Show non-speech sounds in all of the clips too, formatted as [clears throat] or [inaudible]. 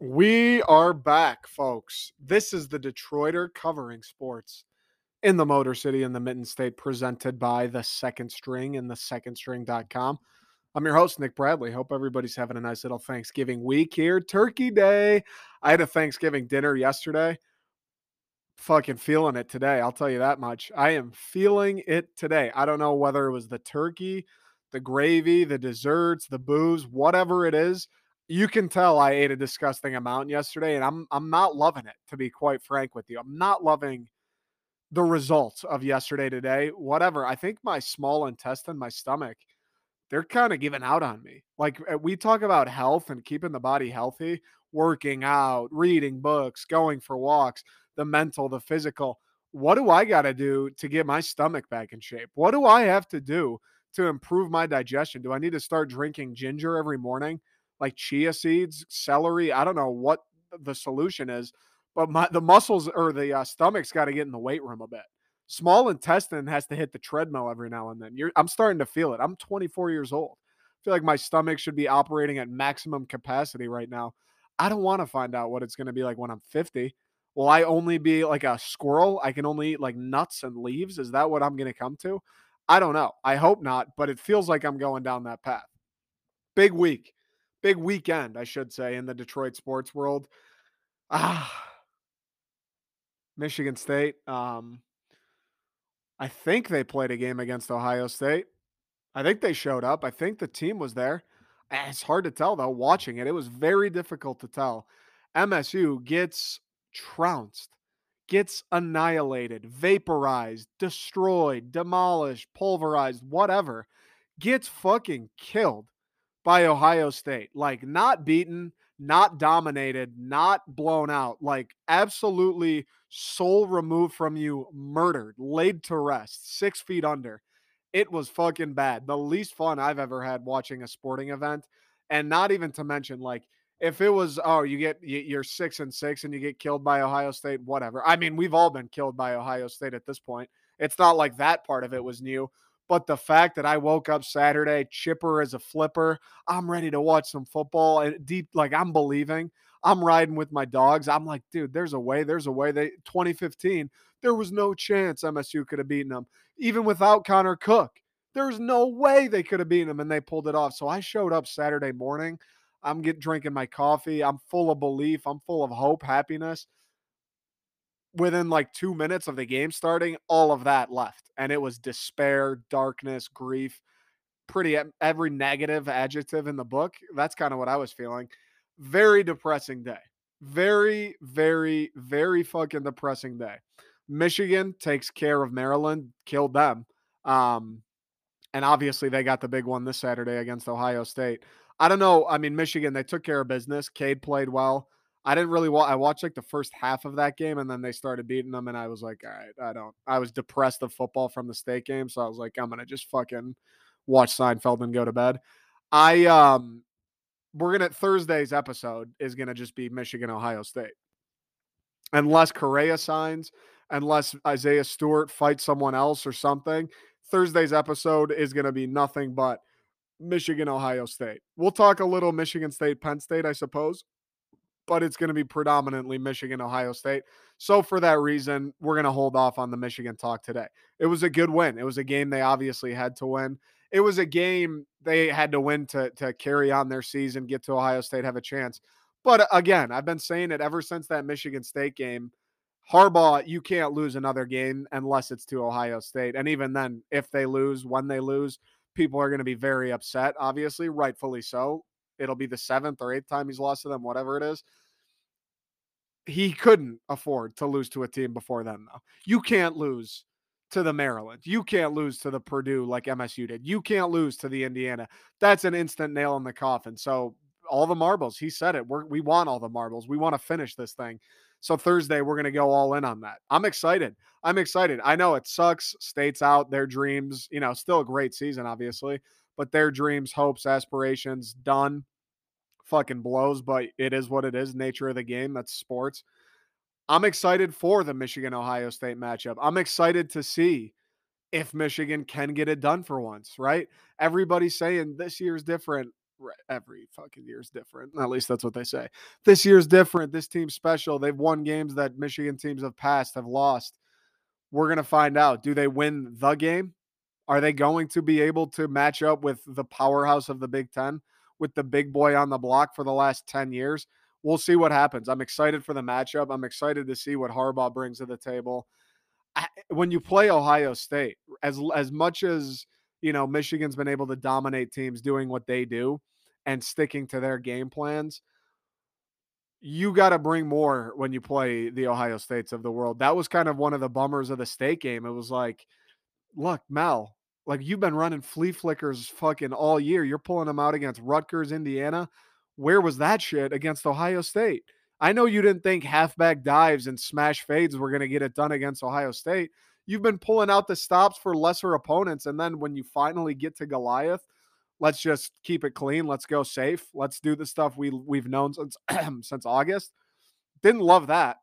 We are back, folks. This is the Detroiter covering sports in the Motor City in the Mitten State, presented by the Second String and the secondstring.com. I'm your host, Nick Bradley. Hope everybody's having a nice little Thanksgiving week here. Turkey Day. I had a Thanksgiving dinner yesterday. Fucking feeling it today. I'll tell you that much. I am feeling it today. I don't know whether it was the turkey, the gravy, the desserts, the booze, whatever it is. You can tell I ate a disgusting amount yesterday, and I'm I'm not loving it, to be quite frank with you. I'm not loving the results of yesterday today. Whatever. I think my small intestine, my stomach, they're kind of giving out on me. Like uh, we talk about health and keeping the body healthy, working out, reading books, going for walks, the mental, the physical. What do I got to do to get my stomach back in shape? What do I have to do to improve my digestion? Do I need to start drinking ginger every morning, like chia seeds, celery? I don't know what the solution is, but my the muscles or the uh, stomach's got to get in the weight room a bit small intestine has to hit the treadmill every now and then. You're, I'm starting to feel it. I'm 24 years old. I feel like my stomach should be operating at maximum capacity right now. I don't want to find out what it's going to be like when I'm 50. Will I only be like a squirrel? I can only eat like nuts and leaves. Is that what I'm going to come to? I don't know. I hope not, but it feels like I'm going down that path. Big week, big weekend, I should say, in the Detroit sports world. Ah, Michigan State. Um, I think they played a game against Ohio State. I think they showed up. I think the team was there. It's hard to tell though. Watching it, it was very difficult to tell. MSU gets trounced, gets annihilated, vaporized, destroyed, demolished, pulverized, whatever. Gets fucking killed by Ohio State. Like not beaten, not dominated, not blown out, like absolutely soul removed from you, murdered, laid to rest, six feet under. It was fucking bad. The least fun I've ever had watching a sporting event. And not even to mention, like, if it was, oh, you get, you're six and six and you get killed by Ohio State, whatever. I mean, we've all been killed by Ohio State at this point. It's not like that part of it was new. But the fact that I woke up Saturday chipper as a flipper, I'm ready to watch some football and deep, like I'm believing. I'm riding with my dogs. I'm like, dude, there's a way. There's a way. They 2015, there was no chance MSU could have beaten them, even without Connor Cook. There's no way they could have beaten them, and they pulled it off. So I showed up Saturday morning. I'm getting drinking my coffee. I'm full of belief. I'm full of hope, happiness within like two minutes of the game starting, all of that left. And it was despair, darkness, grief, pretty every negative adjective in the book. That's kind of what I was feeling. Very depressing day. Very, very, very fucking depressing day. Michigan takes care of Maryland, killed them. Um, and obviously they got the big one this Saturday against Ohio State. I don't know. I mean, Michigan, they took care of business. Cade played well. I didn't really watch. I watched like the first half of that game, and then they started beating them, and I was like, all right, I don't. I was depressed of football from the state game, so I was like, I'm gonna just fucking watch Seinfeld and go to bed. I um, we're gonna Thursday's episode is gonna just be Michigan Ohio State, unless Correa signs, unless Isaiah Stewart fights someone else or something. Thursday's episode is gonna be nothing but Michigan Ohio State. We'll talk a little Michigan State Penn State, I suppose but it's going to be predominantly Michigan, Ohio State. So for that reason, we're going to hold off on the Michigan talk today. It was a good win. It was a game they obviously had to win. It was a game they had to win to to carry on their season, get to Ohio State, have a chance. But uh, again, I've been saying it ever since that Michigan State game. Harbaugh, you can't lose another game unless it's to Ohio State. And even then, if they lose, when they lose, people are going to be very upset, obviously, rightfully so. It'll be the seventh or eighth time he's lost to them, whatever it is. He couldn't afford to lose to a team before then, though. You can't lose to the Maryland. You can't lose to the Purdue like MSU did. You can't lose to the Indiana. That's an instant nail in the coffin. So all the marbles, he said it. We're, we want all the marbles. We want to finish this thing. So Thursday, we're going to go all in on that. I'm excited. I'm excited. I know it sucks. States out their dreams. You know, still a great season, obviously but their dreams, hopes, aspirations done. Fucking blows, but it is what it is. Nature of the game. That's sports. I'm excited for the Michigan Ohio State matchup. I'm excited to see if Michigan can get it done for once, right? Everybody's saying this year's different. Every fucking year is different. At least that's what they say. This year's different. This team's special. They've won games that Michigan teams have passed, have lost. We're going to find out. Do they win the game? Are they going to be able to match up with the powerhouse of the Big Ten, with the big boy on the block for the last 10 years? We'll see what happens. I'm excited for the matchup. I'm excited to see what Harbaugh brings to the table when you play Ohio State, as as much as you know, Michigan's been able to dominate teams doing what they do and sticking to their game plans. You got to bring more when you play the Ohio States of the world. That was kind of one of the bummers of the state game. It was like, look, Mel, like you've been running flea flickers fucking all year. You're pulling them out against Rutgers, Indiana. Where was that shit against Ohio State? I know you didn't think halfback dives and smash fades were going to get it done against Ohio State. You've been pulling out the stops for lesser opponents. And then when you finally get to Goliath, let's just keep it clean. Let's go safe. Let's do the stuff we we've known since [clears throat] since August. Didn't love that.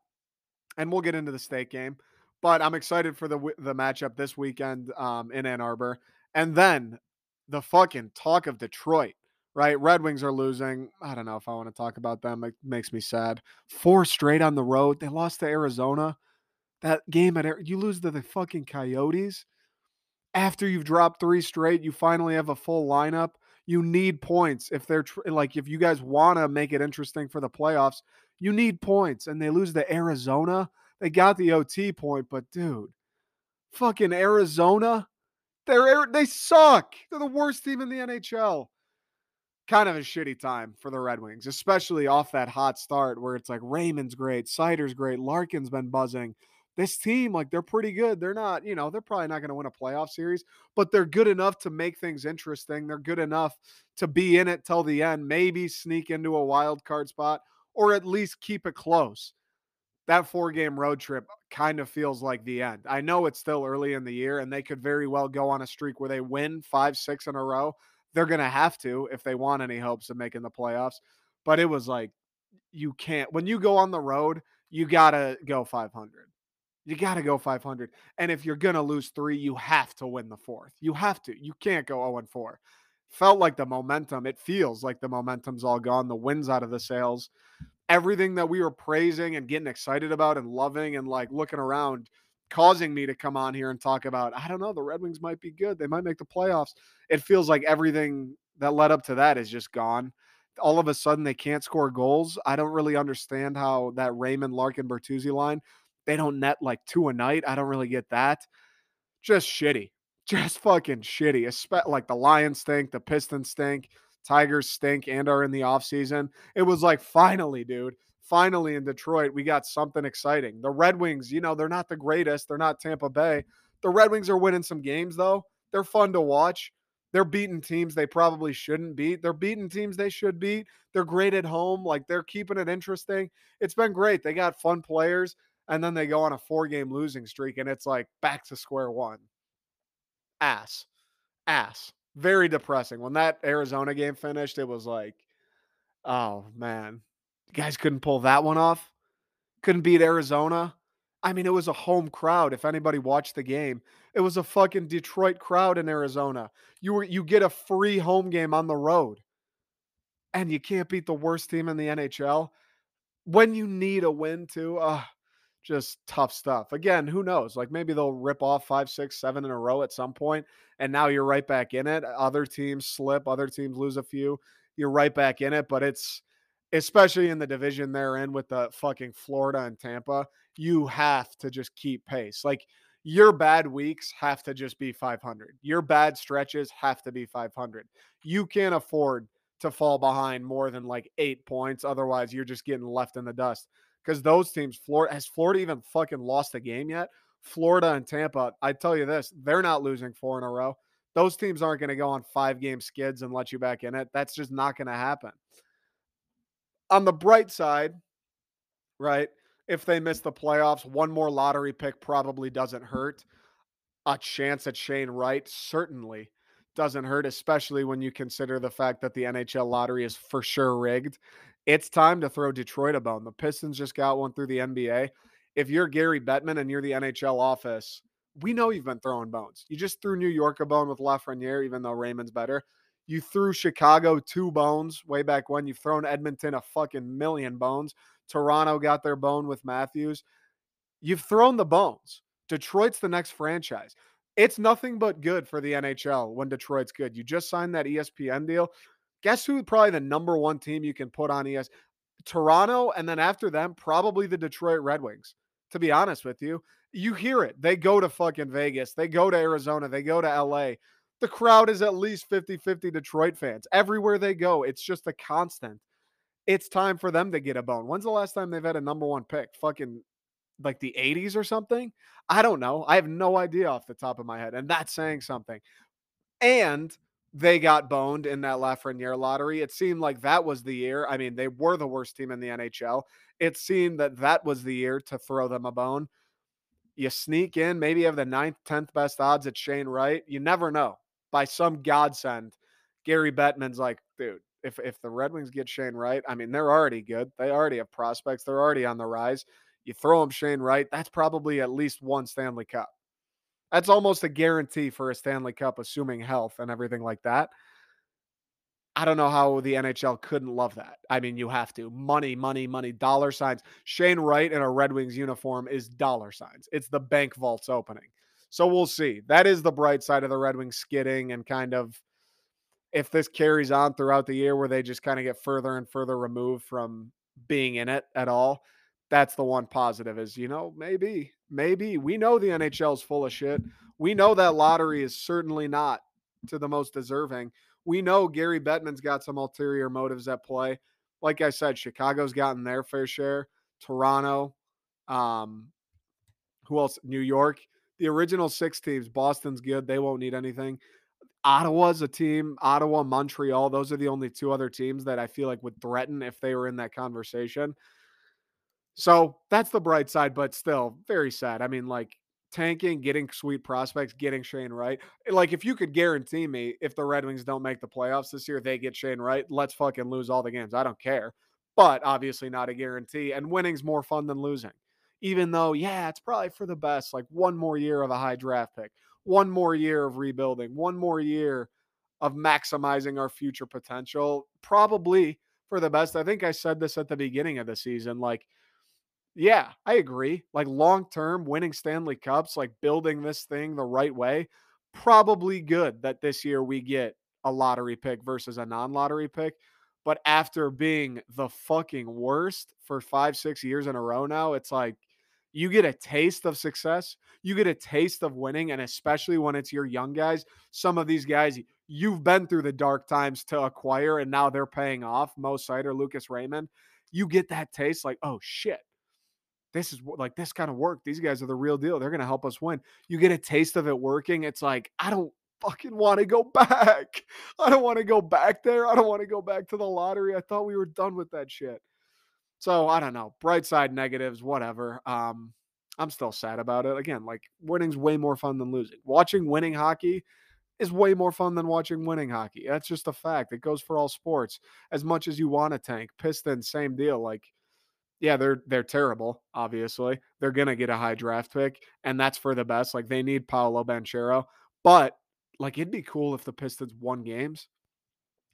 And we'll get into the state game, but I'm excited for the the matchup this weekend um, in Ann Arbor. And then the fucking talk of Detroit right? Red Wings are losing. I don't know if I want to talk about them. It makes me sad. Four straight on the road. They lost to Arizona. That game at you lose to the fucking Coyotes. After you've dropped three straight, you finally have a full lineup. You need points if they're tr- like if you guys want to make it interesting for the playoffs. You need points, and they lose to Arizona. They got the OT point, but dude, fucking Arizona, they're er, they suck. They're the worst team in the NHL kind of a shitty time for the Red Wings, especially off that hot start where it's like Raymond's great, Seider's great, Larkin's been buzzing. This team, like they're pretty good. They're not, you know, they're probably not going to win a playoff series, but they're good enough to make things interesting. They're good enough to be in it till the end, maybe sneak into a wild card spot or at least keep it close. That four game road trip kind of feels like the end. I know it's still early in the year and they could very well go on a streak where they win five, six in a row they're going to have to if they want any hopes of making the playoffs. But it was like, you can't, when you go on the road, you got to go 500. You got to go 500. And if you're going to lose three, you have to win the fourth. You have to. You can't go 0 4. Felt like the momentum, it feels like the momentum's all gone. The wins out of the sails. Everything that we were praising and getting excited about and loving and like looking around causing me to come on here and talk about, I don't know, the Red Wings might be good. They might make the playoffs. It feels like everything that led up to that is just gone. All of a sudden, they can't score goals. I don't really understand how that Raymond, Larkin, Bertuzzi line, they don't net like two a night. I don't really get that. Just shitty. [laughs] Just fucking shitty. Like the Lions stink, the Pistons stink, Tigers stink and are in the offseason. It was like, finally, dude finally in Detroit, we got something exciting. The Red Wings, you know, they're not the greatest. They're not Tampa Bay. The Red Wings are winning some games, though. They're fun to watch. They're beating teams they probably shouldn't beat. They're beating teams they should beat. They're great at home. Like they're keeping it interesting. It's been great. They got fun players. And then they go on a four game losing streak, and it's like back to square one. Ass. Ass. Very depressing. When that Arizona game finished, it was like, oh man, you guys couldn't pull that one off. Couldn't beat Arizona. I mean, it was a home crowd. If anybody watched the game, it was a fucking Detroit crowd in Arizona. You were you get a free home game on the road, and you can't beat the worst team in the NHL when you need a win too. Uh, just tough stuff. Again, who knows? Like maybe they'll rip off five, six, seven in a row at some point, and now you're right back in it. Other teams slip, other teams lose a few. You're right back in it, but it's especially in the division they're in with the fucking Florida and Tampa, you have to just keep pace. Like your bad weeks have to just be 500. Your bad stretches have to be 500. You can't afford to fall behind more than like eight points. Otherwise, you're just getting left in the dust. Because those teams, Florida, has Florida even fucking lost a game yet? Florida and Tampa, I tell you this, they're not losing four in a row. Those teams aren't going to go on five game skids and let you back in it. That's just not going to happen on the bright side, right? If they miss the playoffs, one more lottery pick probably doesn't hurt. A chance at Shane Wright certainly doesn't hurt, especially when you consider the fact that the NHL lottery is for sure rigged. It's time to throw Detroit a bone. The Pistons just got one through the NBA. If you're Gary Bettman and you're the NHL office, we know you've been throwing bones. You just threw New York a bone with Lafreniere, even though Raymond's better. You threw Chicago two bones way back when. You've thrown Edmonton a fucking million bones. Toronto got their bone with Matthews. You've thrown the bones. Detroit's the next franchise. It's nothing but good for the NHL when Detroit's good. You just signed that ESPN deal. Guess who probably the number one team you can put on ES? Toronto, and then after them, probably the Detroit Red Wings. To be honest with you, you hear it. They go to fucking Vegas, they go to Arizona, they go to LA. The crowd is at least 50 50 Detroit fans. Everywhere they go, it's just a constant. It's time for them to get a bone. When's the last time they've had a number one pick? Fucking like the 80s or something? I don't know. I have no idea off the top of my head. And that's saying something. And they got boned in that Lafreniere lottery. It seemed like that was the year. I mean, they were the worst team in the NHL. It seemed that that was the year to throw them a bone. You sneak in, maybe have the ninth, 10th best odds at Shane Wright. You never know. By some godsend, Gary Bettman's like, dude, if, if the Red Wings get Shane Wright, I mean, they're already good. They already have prospects. They're already on the rise. You throw them Shane Wright, that's probably at least one Stanley Cup. That's almost a guarantee for a Stanley Cup, assuming health and everything like that. I don't know how the NHL couldn't love that. I mean, you have to. Money, money, money, dollar signs. Shane Wright in a Red Wings uniform is dollar signs. It's the bank vaults opening. So we'll see. That is the bright side of the Red Wings skidding and kind of if this carries on throughout the year where they just kind of get further and further removed from being in it at all, that's the one positive is, you know, maybe, maybe we know the NHL is full of shit. We know that lottery is certainly not to the most deserving. We know Gary Bettman's got some ulterior motives at play. Like I said, Chicago's gotten their fair share. Toronto, um, who else? New York. The original six teams. Boston's good. They won't need anything. Ottawa's a team. Ottawa, Montreal. Those are the only two other teams that I feel like would threaten if they were in that conversation. So that's the bright side, but still very sad. I mean, like tanking, getting sweet prospects, getting Shane Wright. Eh, like, if you could guarantee me if the Red Wings don't make the playoffs this year, they get Shane Wright, let's fucking lose all the games. I don't care. But obviously, not a guarantee. And winning's more fun than losing. Even though, yeah, it's probably for the best. Like, one more year of a high draft pick, one more year of rebuilding, one more year of maximizing our future potential. Probably for the best. I think I said this at the beginning of the season. Like, yeah, I agree. Like long term, winning Stanley Cups, like building this thing the right way, probably good that this year we get a lottery pick versus a non lottery pick. But after being the fucking worst for five, six years in a row now, it's like you get a taste of success, you get a taste of winning, and especially when it's your young guys. Some of these guys, you've been through the dark times to acquire, and now they're paying off. Mo Seider, Lucas Raymond. You get that taste like, oh shit, this is like this kind of work. These guys are the real deal. They're going to help us win. You get a taste of it working. It's like, I don't fucking want to go [laughs] back. I don't want to go back there. I don't want to go back to the lottery. I thought we were done with that shit. So I don't know. Bright side negatives, whatever. Um, I'm still sad about it. Again, like winning's way more fun than losing. Watching winning hockey is way more fun than watching winning hockey. That's just a fact. It goes for all sports. As much as you want to tank, Pistons, same deal. Like yeah, they're they're terrible. Obviously, they're gonna get a high draft pick, and that's for the best. Like they need Paolo Banchero, but like it'd be cool if the Pistons won games.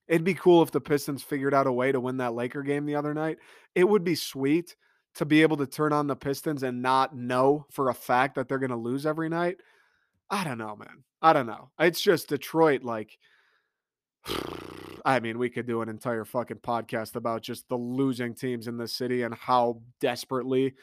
It'd be cool if the Pistons figured out a way to win that Laker game the other night. It would be sweet to be able to turn on the Pistons and not know for a fact that they're gonna lose every night. I don't know, man. I don't know. It's just Detroit, like. [sighs] [sighs] I mean, we could do an entire fucking podcast about just the losing teams in the city and how desperately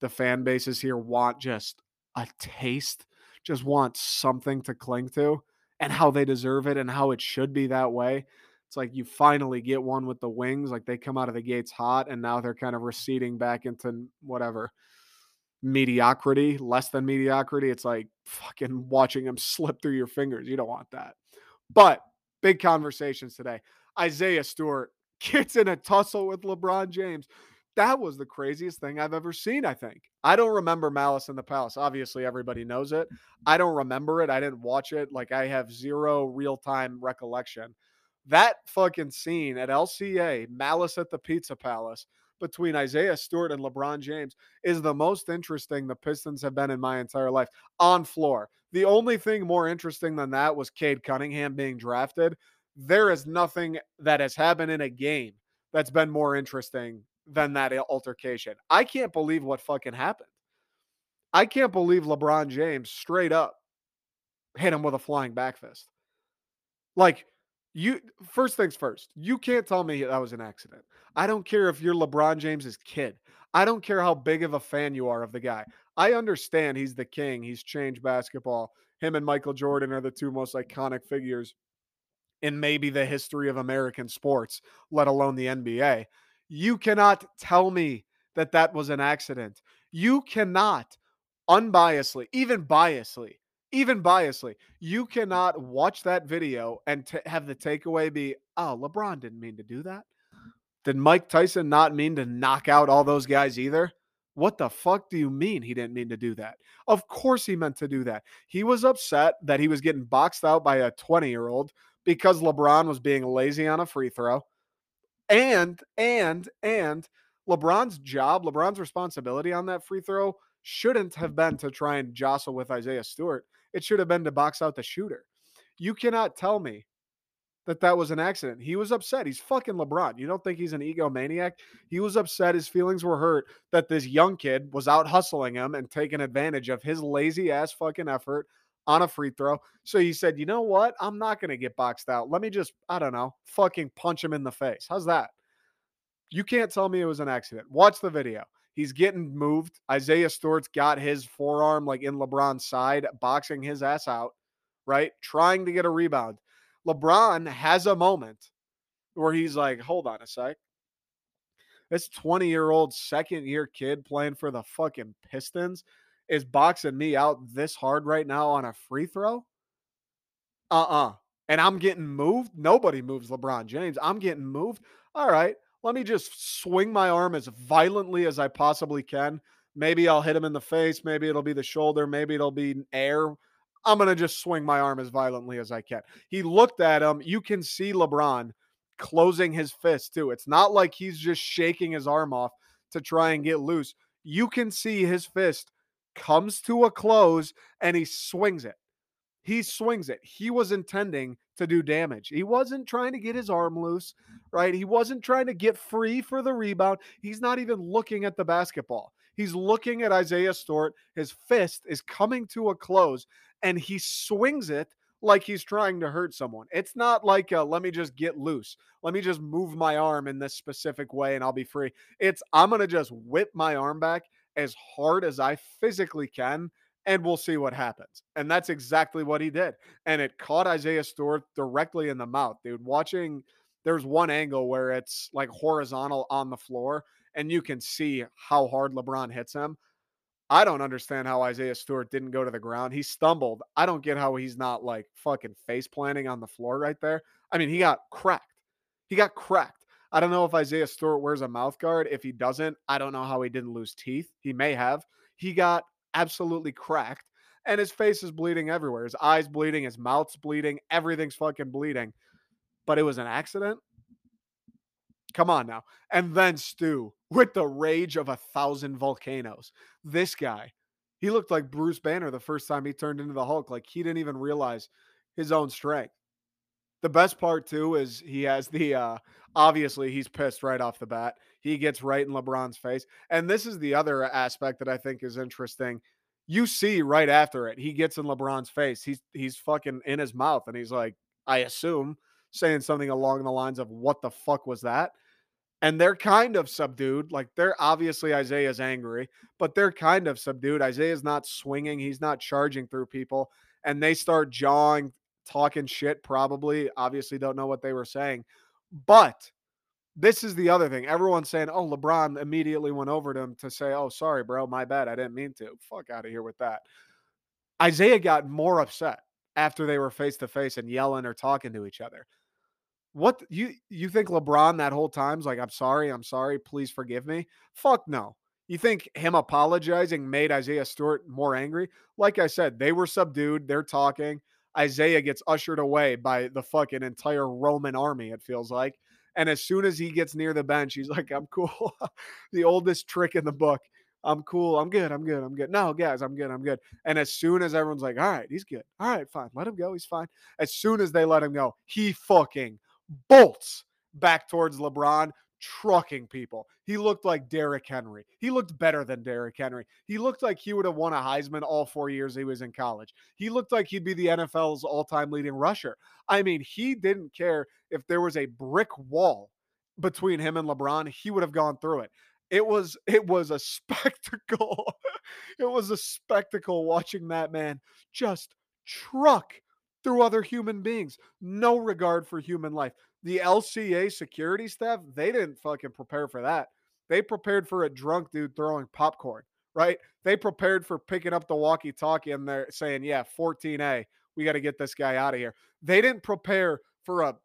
the fan bases here want just a taste, just want something to cling to, and how they deserve it and how it should be that way. It's like you finally get one with the wings, like they come out of the gates hot, and now they're kind of receding back into whatever mediocrity, less than mediocrity. It's like fucking watching them slip through your fingers. You don't want that. But Big conversations today. Isaiah Stewart [laughs] gets in a tussle with LeBron James. That was the craziest thing I've ever seen, I think. I don't remember Malice in the Palace. Obviously, everybody knows it. I don't remember it. I didn't watch it. Like, I have zero real time recollection. That fucking scene at LCA, Malice at the Pizza Palace, between Isaiah Stewart and LeBron James is the most interesting the Pistons have been in my entire life on floor. The only thing more interesting than that was Cade Cunningham being drafted. There is nothing that has happened in a game that's been more interesting than that altercation. I can't believe what fucking happened. I can't believe LeBron James straight up hit him with a flying back fist. Like, you first things first, you can't tell me that was an accident. I don't care if you're LeBron James's kid. I don't care how big of a fan you are of the guy. I understand he's the king. He's changed basketball. Him and Michael Jordan are the two most iconic figures in maybe the history of American sports, let alone the NBA. You cannot tell me that that was an accident. You cannot unbiasedly, even biasly, even biasly, you cannot watch that video and t- have the takeaway be, oh, LeBron didn't mean to do that. Did Mike Tyson not mean to knock out all those guys either? What the fuck do you mean he didn't mean to do that? Of course he meant to do that. He was upset that he was getting boxed out by a 20 year old because LeBron was being lazy on a free throw. And, and, and LeBron's job, LeBron's responsibility on that free throw shouldn't have been to try and jostle with Isaiah Stewart. It should have been to box out the shooter. You cannot tell me that that was an accident. He was upset. He's fucking LeBron. You don't think he's an egomaniac? He was upset. His feelings were hurt that this young kid was out hustling him and taking advantage of his lazy ass fucking effort on a free throw. So he said, you know what? I'm not going to get boxed out. Let me just, I don't know, fucking punch him in the face. How's that? You can't tell me it was an accident. Watch the video. He's getting moved. Isaiah Stewart's got his forearm like in LeBron's side, boxing his ass out, right? Trying to get a rebound. LeBron has a moment where he's like, hold on a sec. This 20 year old second year kid playing for the fucking Pistons is boxing me out this hard right now on a free throw. Uh uh-uh. uh. And I'm getting moved. Nobody moves LeBron James. I'm getting moved. All right let me just swing my arm as violently as I possibly can. Maybe I'll hit him in the face. Maybe it'll be the shoulder. Maybe it'll be air. I'm going to just swing my arm as violently as I can. He looked at him. You can see LeBron closing his fist too. It's not like he's just shaking his arm off to try and get loose. You can see his fist comes to a close and he swings it. He swings it. He was intending to do damage. He wasn't trying to get his arm loose, mm. right? He wasn't trying to get free for the rebound. He's not even looking at the basketball. He's looking at Isaiah Stewart. His fist is coming to a close and he swings it like he's trying to hurt someone. It's not like a, let me just get loose. Let me just move my arm in this specific way and I'll be free. It's I'm going to just whip my arm back as hard as I physically can and we'll see what happens. And that's exactly what he did. And it caught Isaiah Stewart directly in the mouth, dude. Watching, there's one angle where it's like horizontal on the floor, and you can see how hard LeBron hits him. I don't understand how Isaiah Stewart didn't go to the ground. He stumbled. I don't get how he's not like fucking face planting on the floor right there. I mean, he got cracked. He got cracked. I don't know if Isaiah Stewart wears a mouth guard. If he doesn't, I don't know how he didn't lose teeth. He may have. He got absolutely cracked and his face is bleeding everywhere. His eyes bleeding, his mouth's bleeding, everything's fucking bleeding. But it was an accident. Come on now. And then Stu with the rage of a thousand volcanoes. This guy, he looked like Bruce Banner the first time he turned into the Hulk. Like he didn't even realize his own strength. The best part too is he has the uh obviously he's pissed right off the bat. He gets right in LeBron's face. And this is the other aspect that I think is interesting. You see right after it, he gets in LeBron's face. He's he's fucking in his mouth and he's like, I assume saying something along the lines of what the fuck was that? And they're kind of subdued. Like they're obviously Isaiah's angry, but they're kind of subdued. Isaiah's not swinging, he's not charging through people and they start jawing talking shit, probably. Obviously, don't know what they were saying. But this is the other thing. Everyone's saying, oh, LeBron immediately went over to him to say, oh, sorry, bro, my bad. I didn't mean to. Fuck out of here with that. Isaiah got more upset after they were face to face and yelling or talking to each other. What you you think LeBron that whole time's like, I'm sorry, I'm sorry, please forgive me? Fuck no. You think him apologizing made Isaiah Stewart more angry? Like I said, they were subdued, they're talking. Isaiah gets ushered away by the fucking entire Roman army, it feels like. And as soon as he gets near the bench, he's [laughs] like, I'm cool. [laughs] the oldest trick in the book. I'm cool. I'm good. I'm good. I'm good. No, guys, I'm good. I'm good. And as soon as everyone's like, all right, he's good. All right, fine. Let him go. He's fine. As soon as they let him go, he fucking bolts back towards LeBron, trucking people. He looked like Derrick Henry. He looked better than Derrick Henry. He looked like he would have won a Heisman all four years he was in college. He looked like he'd be the NFL's all time leading rusher. I mean, he didn't care if there was a brick wall between him and LeBron, he would have gone through it. It was it was a spectacle. [laughs] it was a spectacle watching that man just truck through other human beings. No regard for human life. The LCA security staff, they didn't fucking prepare for that. They prepared for a drunk dude throwing popcorn, right? They prepared for picking up the walkie talkie and they're saying, yeah, 14A, we got to get this guy out of here. They didn't prepare for a,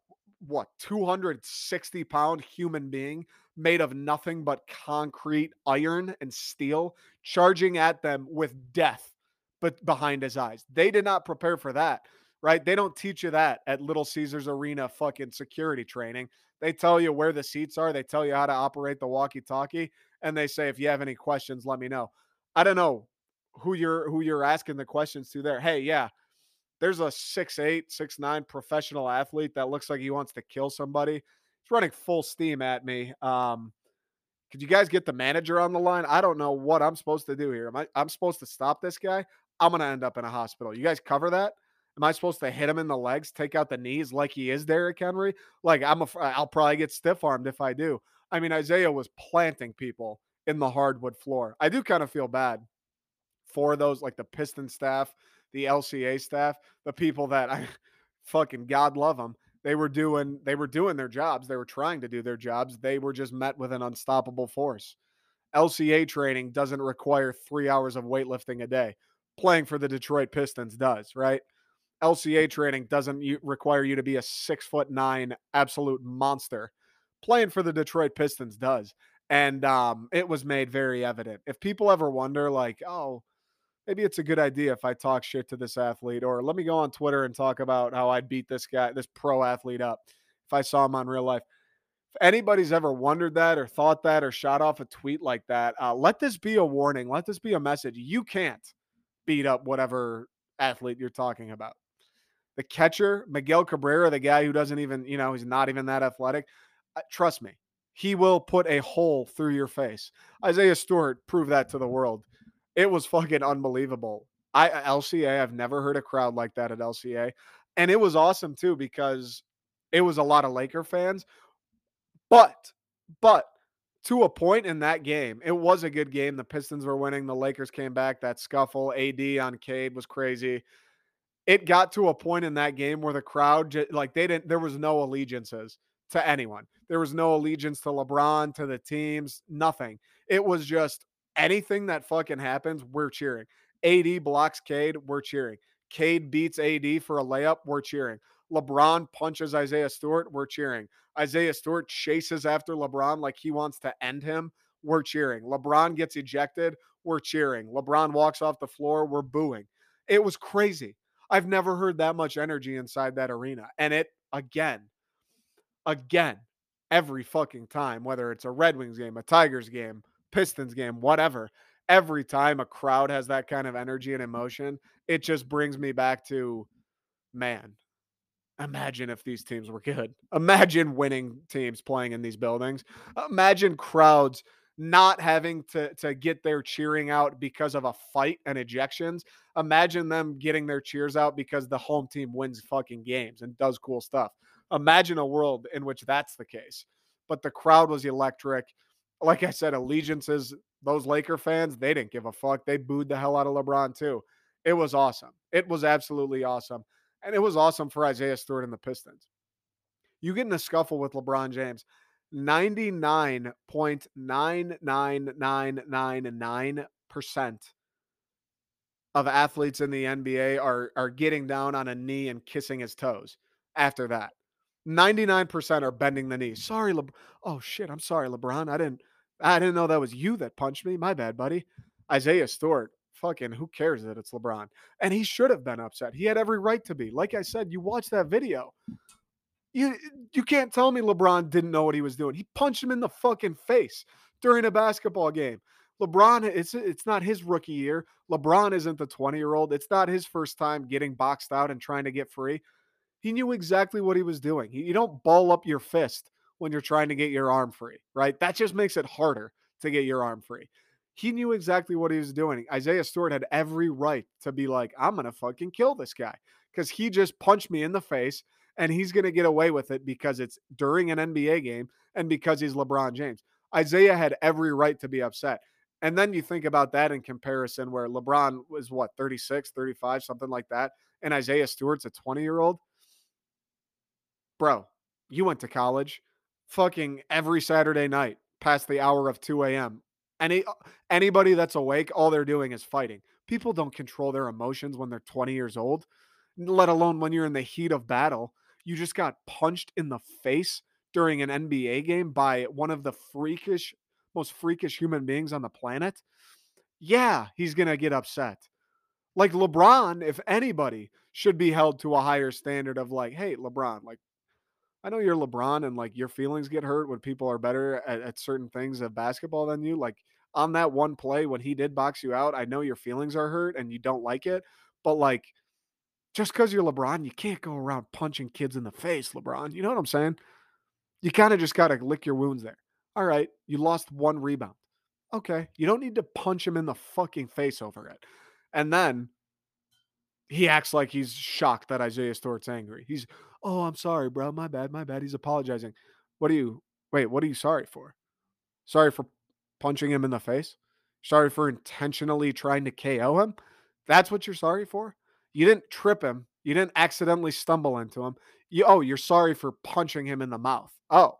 what, 260 pound human being made of nothing but concrete, iron, and steel charging at them with death but behind his eyes. They did not prepare for that right? They don't teach you that at Little Caesars Arena fucking security training. They tell you where the seats are, they tell you how to operate the walkie-talkie, and they say if you have any questions, let me know. I don't know who you're who you're asking the questions to there. Hey, yeah, there's a six eight, six nine professional athlete that looks like he wants to kill somebody. He's running full steam at me. Um, could you guys get the manager on the line? I don't know what I'm supposed to do here. Am I I'm supposed to stop this guy? I'm gonna end up in a hospital. You guys cover that? Am I supposed to hit him in the legs, take out the knees like he is Derrick Henry? Like I'm a, I'll probably get stiff armed if I do. I mean, Isaiah was planting people in the hardwood floor. I do kind of feel bad for those, like the Piston staff, the LCA staff, the people that I [laughs] fucking God love them. They were doing they were doing their jobs. They were trying to do their jobs. They were just met with an unstoppable force. LCA training doesn't require three hours of weightlifting a day. Playing for the Detroit Pistons does, right? LCA training doesn't require you to be a six foot nine absolute monster. Playing for the Detroit Pistons does. And um, it was made very evident. If people ever wonder, like, oh, maybe it's a good idea if I talk shit to this athlete, or let me go on Twitter and talk about how I'd beat this guy, this pro athlete up if I saw him on real life. If anybody's ever wondered that or thought that or shot off a tweet like that, uh, let this be a warning. Let this be a message. You can't beat up whatever athlete you're talking about the catcher, Miguel Cabrera, the guy who doesn't even, you know, he's not even that athletic. Uh, trust me, he will put a hole through your face. Isaiah Stewart proved that to the world. It was fucking unbelievable. I uh, LCA, I've never heard a crowd like that at LCA. And it was awesome too because it was a lot of Laker fans. But, but to a point in that game, it was a good game. The Pistons were winning. The Lakers came back. That scuffle, AD on Cade was crazy it got to a point in that game where the crowd like they didn't there was no allegiances to anyone. There was no allegiance to LeBron, to the teams, nothing. It was just anything that fucking happens, we're cheering. AD blocks Cade, we're cheering. Cade beats AD for a layup, we're cheering. LeBron punches Isaiah Stewart, we're cheering. Isaiah Stewart chases after LeBron like he wants to end him, we're cheering. LeBron gets ejected, we're cheering. LeBron walks off the floor, we're booing. It was crazy. I've never heard that much energy inside that arena. And it, again, again, every fucking time, whether it's a Red Wings game, a Tigers game, Pistons game, whatever, every time a crowd has that kind of energy and emotion, it just brings me back to, man, imagine if these teams were good. Imagine winning teams playing in these buildings. Imagine crowds not having to to get their cheering out because of a fight and ejections. Imagine them getting their cheers out because the home team wins fucking games and does cool stuff. Imagine a world in which that's the case. But the crowd was electric. Like I said, allegiances, those Laker fans, they didn't give a fuck. They booed the hell out of LeBron too. It was awesome. It was absolutely awesome. And it was awesome for Isaiah Stewart and the Pistons. You get in a scuffle with LeBron James. 99.99999% of athletes in the NBA are are getting down on a knee and kissing his toes after that. 99% are bending the knee. Sorry, Le- oh shit, I'm sorry, LeBron. I didn't I didn't know that was you that punched me. My bad, buddy. Isaiah Stewart, fucking who cares that it's LeBron? And he should have been upset. He had every right to be. Like I said, you watch that video. You eh, you can't tell me LeBron didn't know what he was doing. He punched him in the fucking face during a basketball game. LeBron, eh, it's it's not his rookie year. LeBron isn't the 20 year old. It's not his first time getting boxed out and trying to get free. He knew exactly what he was doing. You don't ball up your fist when you're trying to get your arm free, right? That just makes it harder to get your arm free. He knew exactly what he was doing. Isaiah Stewart had every right to be like, I'm going to fucking kill this guy because he just punched me in the face and he's going to get away with it because it's during an NBA game and because he's LeBron James. Isaiah had every right to be upset. And then you think about that in comparison where LeBron was what, 36, 35, something like that. And Isaiah Stewart's a 20 year old. Bro, you went to college fucking every Saturday night past the hour of 2 a.m. Any uh, anybody that's awake, all they're doing is fighting. People don't control their emotions when they're 20 years old, let alone when you're in the heat of battle. You just got punched in the face during an NBA game by one of the freakish, most freakish human beings on the planet. Yeah, he's going to get upset. Like LeBron, if anybody should be held to a higher standard of like, hey, LeBron, like I know you're LeBron and like your feelings get hurt when people are better at, at, certain things of basketball than you. Like on that one play when he did box you out, I know your feelings are hurt and you don't like it, but like just because you're LeBron, you can't go around punching kids in the face, LeBron. You know what I'm saying? You kind of just got to lick your wounds there. All right, you lost one rebound. Okay, you don't need to punch him in the fucking face over it. And then he acts like he's shocked that Isaiah Stewart's angry. He's, oh, I'm sorry, bro. My bad. My bad. He's apologizing. What are you, wait, what are you sorry for? Sorry for punching him in the face? Sorry for intentionally trying to KO him? That's what you're sorry for? You didn't trip him. You didn't accidentally stumble into him. You, oh, you're sorry for punching him in the mouth. Oh,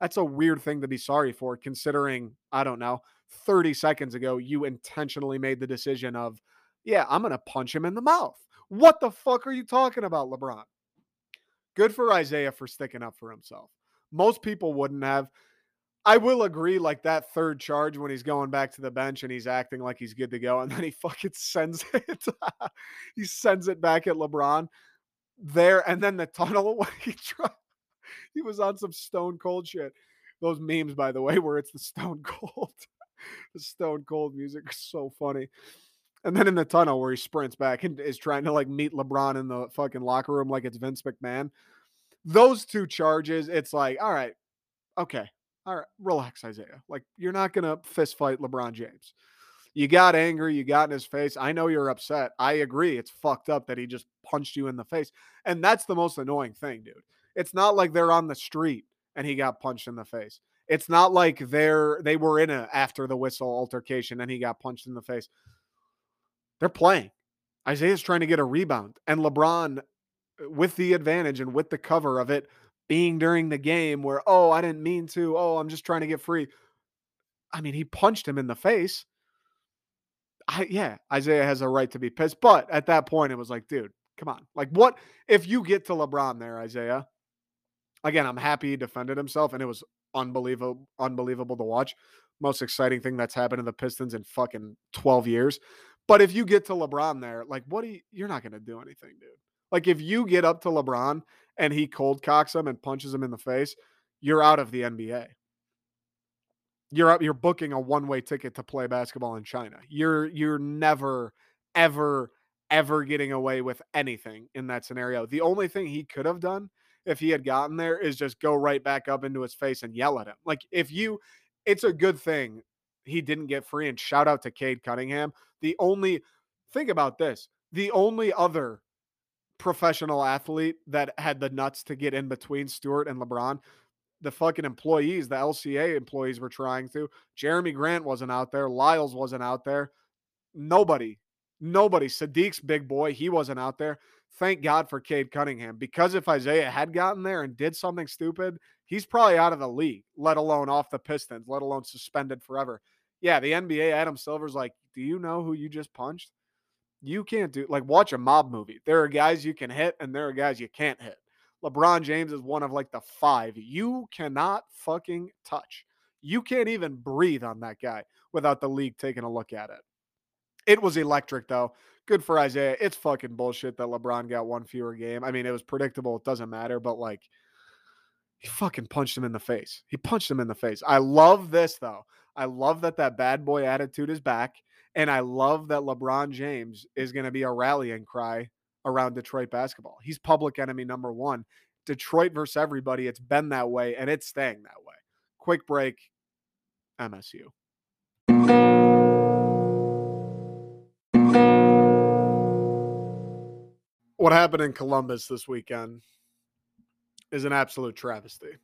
that's a weird thing to be sorry for, considering, I don't know, 30 seconds ago, you intentionally made the decision of, yeah, I'm going to punch him in the mouth. What the fuck are you talking about, LeBron? Good for Isaiah for sticking up for himself. Most people wouldn't have. I will agree, like that third charge when he's going back to the bench and he's acting like he's good to go, and then he [laughs] fucking sends it. [laughs] he sends it back at LeBron there, and then the tunnel [laughs] when he tried. He was on some stone cold shit. Those memes, by the way, where it's the stone cold, the stone cold music is so funny. And then in the tunnel where he sprints back and is trying to like meet LeBron in the fucking locker room like it's Vince McMahon. Those two charges, it's like, all right, okay, all right, relax, Isaiah. Like, you're not going to fist fight LeBron James. You got angry, you got in his face. I know you're upset. I agree. It's fucked up that he just punched you in the face. And that's the most annoying thing, dude. It's not like they're on the street and he got punched in the face. It's not like they're they were in a after the whistle altercation and he got punched in the face. They're playing. Isaiah's trying to get a rebound, and LeBron, uh, with the advantage and with the cover of it being during the game where, oh, I didn't mean to. Oh, I'm just trying to get free. I mean, he punched him in the face. I, yeah, Isaiah has a right to be pissed. But at that point, it was like, dude, come on. Like, what if you get to LeBron there, Isaiah? Again, I'm happy he defended himself, and it was unbelievable, unbelievable to watch. Most exciting thing that's happened to the Pistons in fucking 12 years. But if you get to LeBron there, like, what do you, you're not going to do anything, dude. Like, if you get up to LeBron and he cold cocks him and punches him in the face, you're out of the NBA. You're up, you're booking a one way ticket to play basketball in China. You're, you're never, ever, ever getting away with anything in that scenario. The only thing he could have done if he had gotten there is just go right back up into his face and yell at him. Like, if you, it's a good thing he didn't get free. And shout out to Cade Cunningham. The only think about this the only other professional athlete that had the nuts to get in between Stewart and LeBron. The fucking employees, the LCA employees were trying to. Jerami Grant wasn't out there. Lyles wasn't out there. Nobody, nobody. Saddiq's big boy, he wasn't out there. Thank God for Cade Cunningham because if Isaiah had gotten there and did something stupid, he's probably out of the league, let alone off the Pistons, let alone suspended forever yeah, the NBA, Adam Silver's like, do you know who you just punched? You can't do like watch a mob movie. There are guys you can hit and there are guys you can't hit. LeBron James is one of like the five you cannot fucking touch. You can't even breathe on that guy without the league taking a look at it. It was electric though. Good for Isaiah. It's fucking bullshit that LeBron got one fewer game. I mean, it was predictable. It doesn't matter, but like He fucking punched him in the face. He punched him in the face. I love this though. I love that that bad boy attitude is back. And I love that LeBron James is going to be a rallying cry around Detroit basketball. He's public enemy number one. Detroit versus everybody. It's been that way and it's staying that way. Quick break. MSU. What happened in Columbus this weekend is an absolute travesty.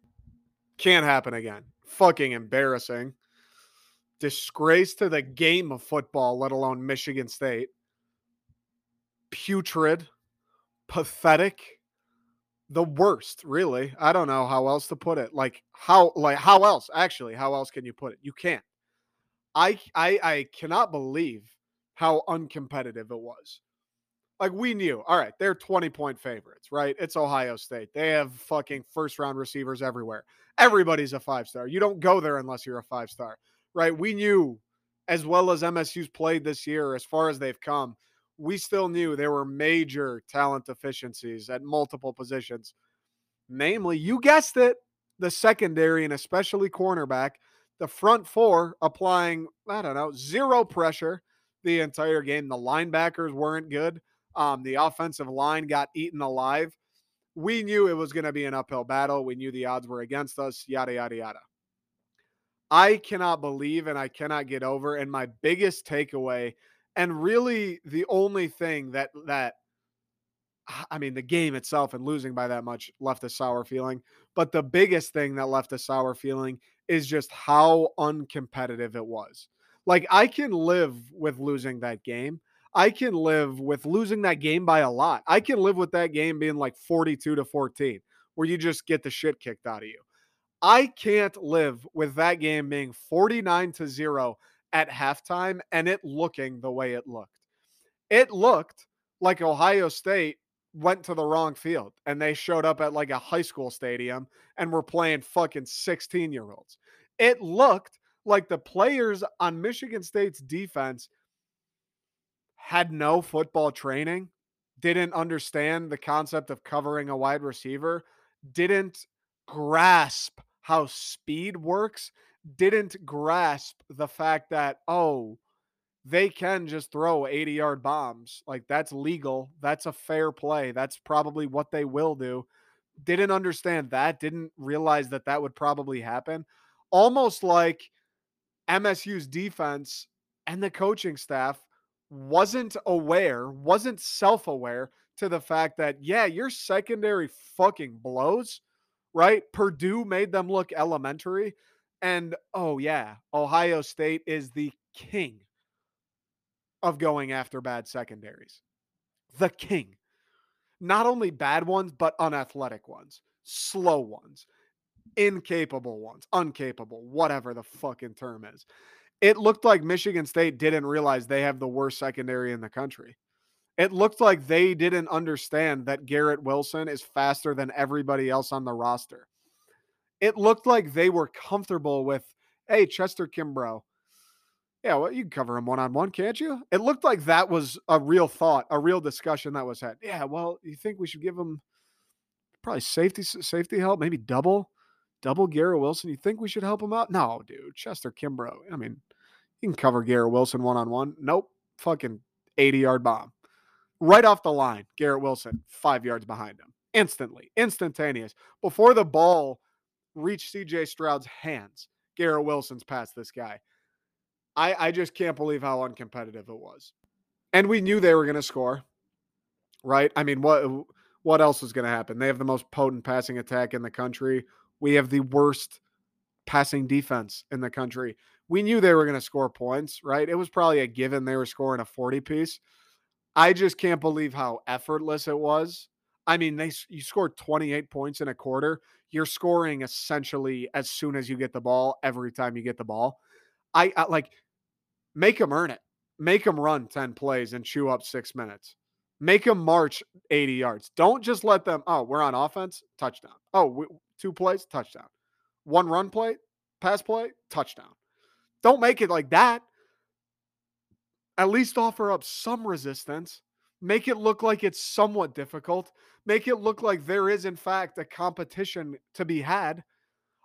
Can't happen again. Fucking embarrassing. Disgrace to the game of football, let alone Michigan State. Putrid, pathetic, the worst, really. I don't know how else to put it. Like how like how else? Actually, how else can you put it? You can't. I I I cannot believe how uncompetitive it was. Like we knew, all right, they're 20 point favorites, right? It's Ohio State. They have fucking first round receivers everywhere. Everybody's a five star. You don't go there unless you're a five star, right? We knew as well as MSU's played this year, as far as they've come, we still knew there were major talent deficiencies at multiple positions. Namely, you guessed it, the secondary and especially cornerback, the front four applying, I don't know, zero pressure the entire game. The linebackers weren't good. Um, the offensive line got eaten alive. We knew it was going to be an uphill battle. We knew the odds were against us, yada, yada, yada. I cannot believe and I cannot get over. And my biggest takeaway, and really the only thing that, that, I mean, the game itself and losing by that much left a sour feeling. But the biggest thing that left a sour feeling is just how uncompetitive it was. Like, I can live with losing that game. I can live with losing that game by a lot. I can live with that game being like 42 to 14, where you just get the shit kicked out of you. I can't live with that game being 49 to 0 at halftime and it looking the way it looked. It looked like Ohio State went to the wrong field and they showed up at like a high school stadium and were playing fucking 16 year olds. It looked like the players on Michigan State's defense had no football training, didn't understand the concept of covering a wide receiver, didn't grasp how speed works, didn't grasp the fact that, oh, they can just throw 80 yard bombs. Like that's legal. That's a fair play. That's probably what they will do. Didn't understand that. Didn't realize that that would probably happen. Almost like MSU's defense and the coaching staff wasn't aware, wasn't self aware to the fact that, yeah, your secondary fucking blows, right? Purdue made them look elementary. And oh, yeah, Ohio State is the king of going after bad secondaries. The king. Not only bad ones, but unathletic ones, slow ones, incapable ones, uncapable, whatever the fucking term is it looked like Michigan State didn't realize they have the worst secondary in the country. It looked like they didn't understand that Garrett Wilson is faster than everybody else on the roster. It looked like they were comfortable with, hey, Chester Kimbrough. Yeah, well, you can cover him one on one, can't you? It looked like that was a real thought, a real discussion that was had. Yeah, well, you think we should give him probably safety safety help, maybe double, double Garrett Wilson? You think we should help him out? No, dude, Chester Kimbrough. I mean, you can cover Garrett Wilson one on one. Nope. Fucking 80 yard bomb. Right off the line, Garrett Wilson, five yards behind him. Instantly, instantaneous. Before the ball reached CJ Stroud's hands, Garrett Wilson's past this guy. I, I just can't believe how uncompetitive it was. And we knew they were going to score, right? I mean, what what else was going to happen? They have the most potent passing attack in the country. We have the worst passing defense in the country we knew they were going to score points, right? It was probably a given they were scoring a 40 piece. I just can't believe how effortless it was. I mean, they you scored 28 points in a quarter. You're scoring essentially as soon as you get the ball every time you get the ball. I, I like make them earn it. Make them run 10 plays and chew up 6 minutes. Make them march 80 yards. Don't just let them, oh, we're on offense, touchdown. Oh, we, two plays, touchdown. One run play, pass play, touchdown. Don't make it like that. At least offer up some resistance. Make it look like it's somewhat difficult. Make it look like there is, in fact, a competition to be had.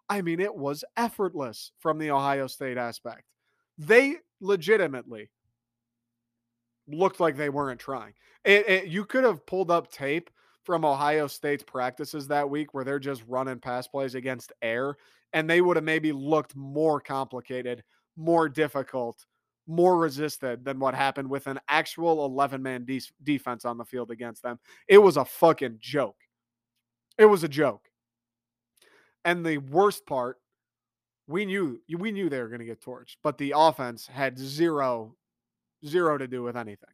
I mean, it was effortless from the Ohio State aspect. They legitimately looked like they weren't trying. It, it, you could have pulled up tape from Ohio State's practices that week where they're just running pass plays against air, and they would have maybe looked more complicated, more difficult, more resisted than what happened with an actual 11 man de- defense on the field against them. It was a fucking joke. It was a joke. And the worst part, we knew we knew they were going to get torched, but the offense had zero zero to do with anything.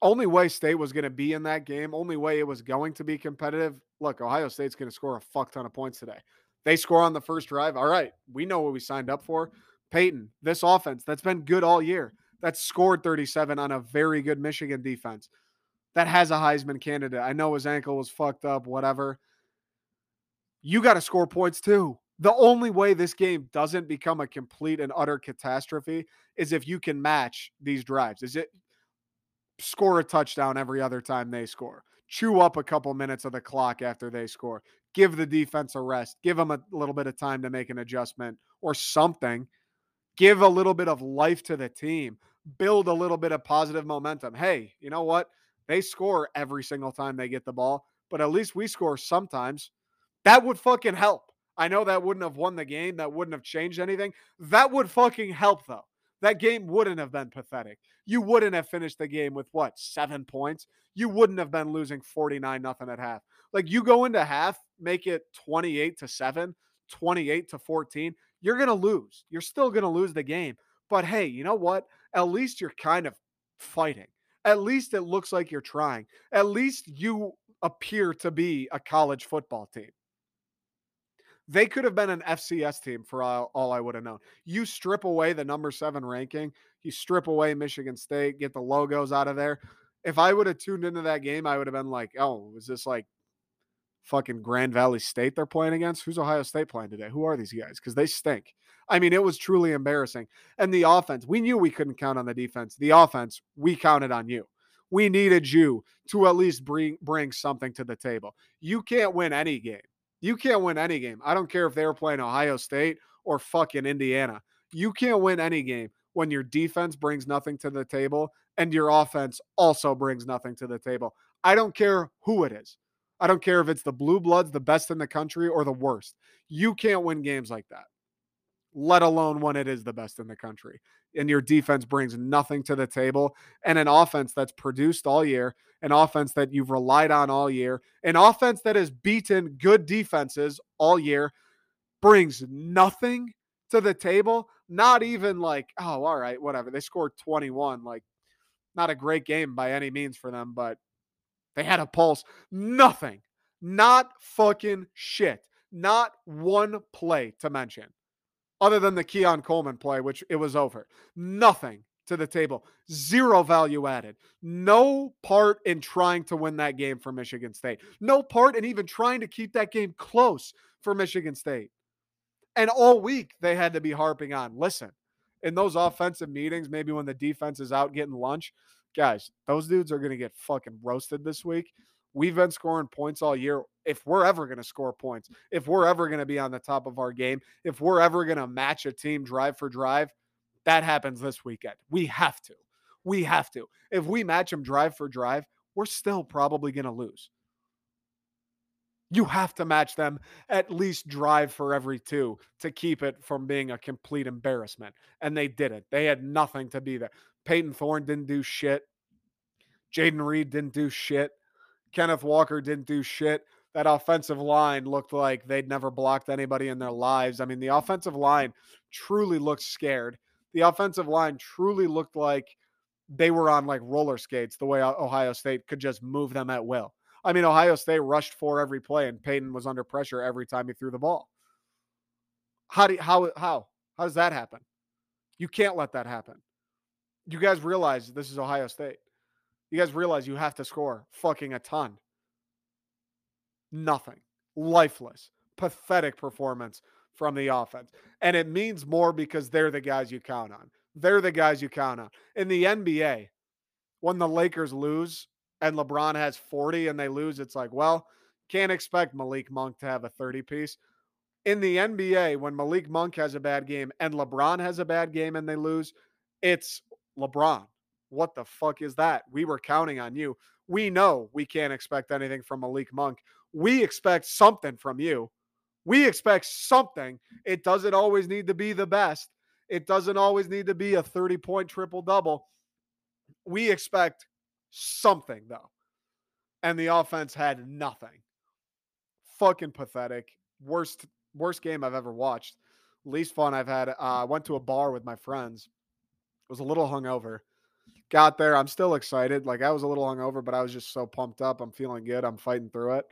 Only way State was going to be in that game, only way it was going to be competitive. Look, Ohio State's going to score a fuck ton of points today. They score on the first drive. All right, we know what we signed up for. Payton, this offense that's been good all year, that scored 37 on a very good Michigan defense, that has a Heisman candidate. I know his ankle was fucked up, whatever. You got to score points too. The only way this game doesn't become a complete and utter catastrophe is if you can match these drives. Is it score a touchdown every other time they score? Chew up a couple minutes of the clock after they score. Give the defense a rest. Give them a little bit of time to make an adjustment or something give a little bit of life to the team, build a little bit of positive momentum. Hey, you know what? They score every single time they get the ball, but at least we score sometimes. That would fucking help. I know that wouldn't have won the game. That wouldn't have changed anything. That would fucking help, though. That game wouldn't have been pathetic. You wouldn't have finished the game with what, seven points? You wouldn't have been losing 49 nothing at half. Like you go into half, make it 28 to 7, 28 to 14 you're going to lose. You're still going to lose the game. But hey, you know what? At least you're kind of fighting. At least it looks like you're trying. At least you appear to be a college football team. They could have been an FCS team for all, all I would have known. You strip away the number seven ranking, you strip away Michigan State, get the logos out of there. If I would have tuned into that game, I would have been like, oh, is this like fucking Grand Valley State they're playing against. Who's Ohio State playing today? Who are these guys? Because they stink. I mean, it was truly embarrassing. And the offense, we knew we couldn't count on the defense. The offense, we counted on you. We needed you to at least bring bring something to the table. You can't win any game. You can't win any game. I don't care if they were playing Ohio State or fucking Indiana. You can't win any game when your defense brings nothing to the table and your offense also brings nothing to the table. I don't care who it is. I don't care if it's the Blue Bloods, the best in the country, or the worst. You can't win games like that, let alone when it is the best in the country. And your defense brings nothing to the table. And an offense that's produced all year, an offense that you've relied on all year, an offense that has beaten good defenses all year brings nothing to the table. Not even like, oh, all right, whatever. They scored 21. Like, not a great game by any means for them, but they had a pulse. Nothing. Not fucking shit. Not one play to mention, other than the Keon Coleman play, which it was over. Nothing to the table. Zero value added. No part in trying to win that game for Michigan State. No part in even trying to keep that game close for Michigan State. And all week they had to be harping on listen, in those offensive meetings, maybe when the defense is out getting lunch, guys, those dudes are going to get fucking roasted this week. We've been scoring points all year. If we're ever going to score points, if we're ever going to be on the top of our game, if we're ever going to match a team drive for drive, that happens this weekend. We have to. We have to. If we match them drive for drive, we're still probably going to lose. You have to match them at least drive for every two to keep it from being a complete embarrassment. And they did it. They had nothing to be there. Payton Thorne didn't do shit. Jayden Reed didn't do shit. Kenneth Walker didn't do shit. That offensive line looked like they'd never blocked anybody in their lives. I mean, the offensive line truly looked scared. The offensive line truly looked like they were on like roller skates, the way Ohio State could just move them at will. I mean, Ohio State rushed for every play, and Payton was under pressure every time he threw the ball. How do you, how how how does that happen? You can't let that happen you guys realize this is Ohio State. You guys realize you have to score fucking a ton. Nothing. Lifeless. Pathetic performance from the offense. And it means more because they're the guys you count on. They're the guys you count on. In the NBA, when the Lakers lose and LeBron has 40 and they lose, it's like, well, can't expect Malik Monk to have a 30 piece. In the NBA, when Malik Monk has a bad game and LeBron has a bad game and they lose, it's LeBron. What the fuck is that? We were counting on you. We know we can't expect anything from Malik Monk. We expect something from you. We expect something. It doesn't always need to be the best. It doesn't always need to be a 30 point triple double. We expect something, though. And the offense had nothing. Fucking pathetic. Worst worst game I've ever watched. Least fun I've had. Uh, I went to a bar with my friends. Was a little hungover. Got there. I'm still excited. Like I was a little hungover, but I was just so pumped up. I'm feeling good. I'm fighting through it.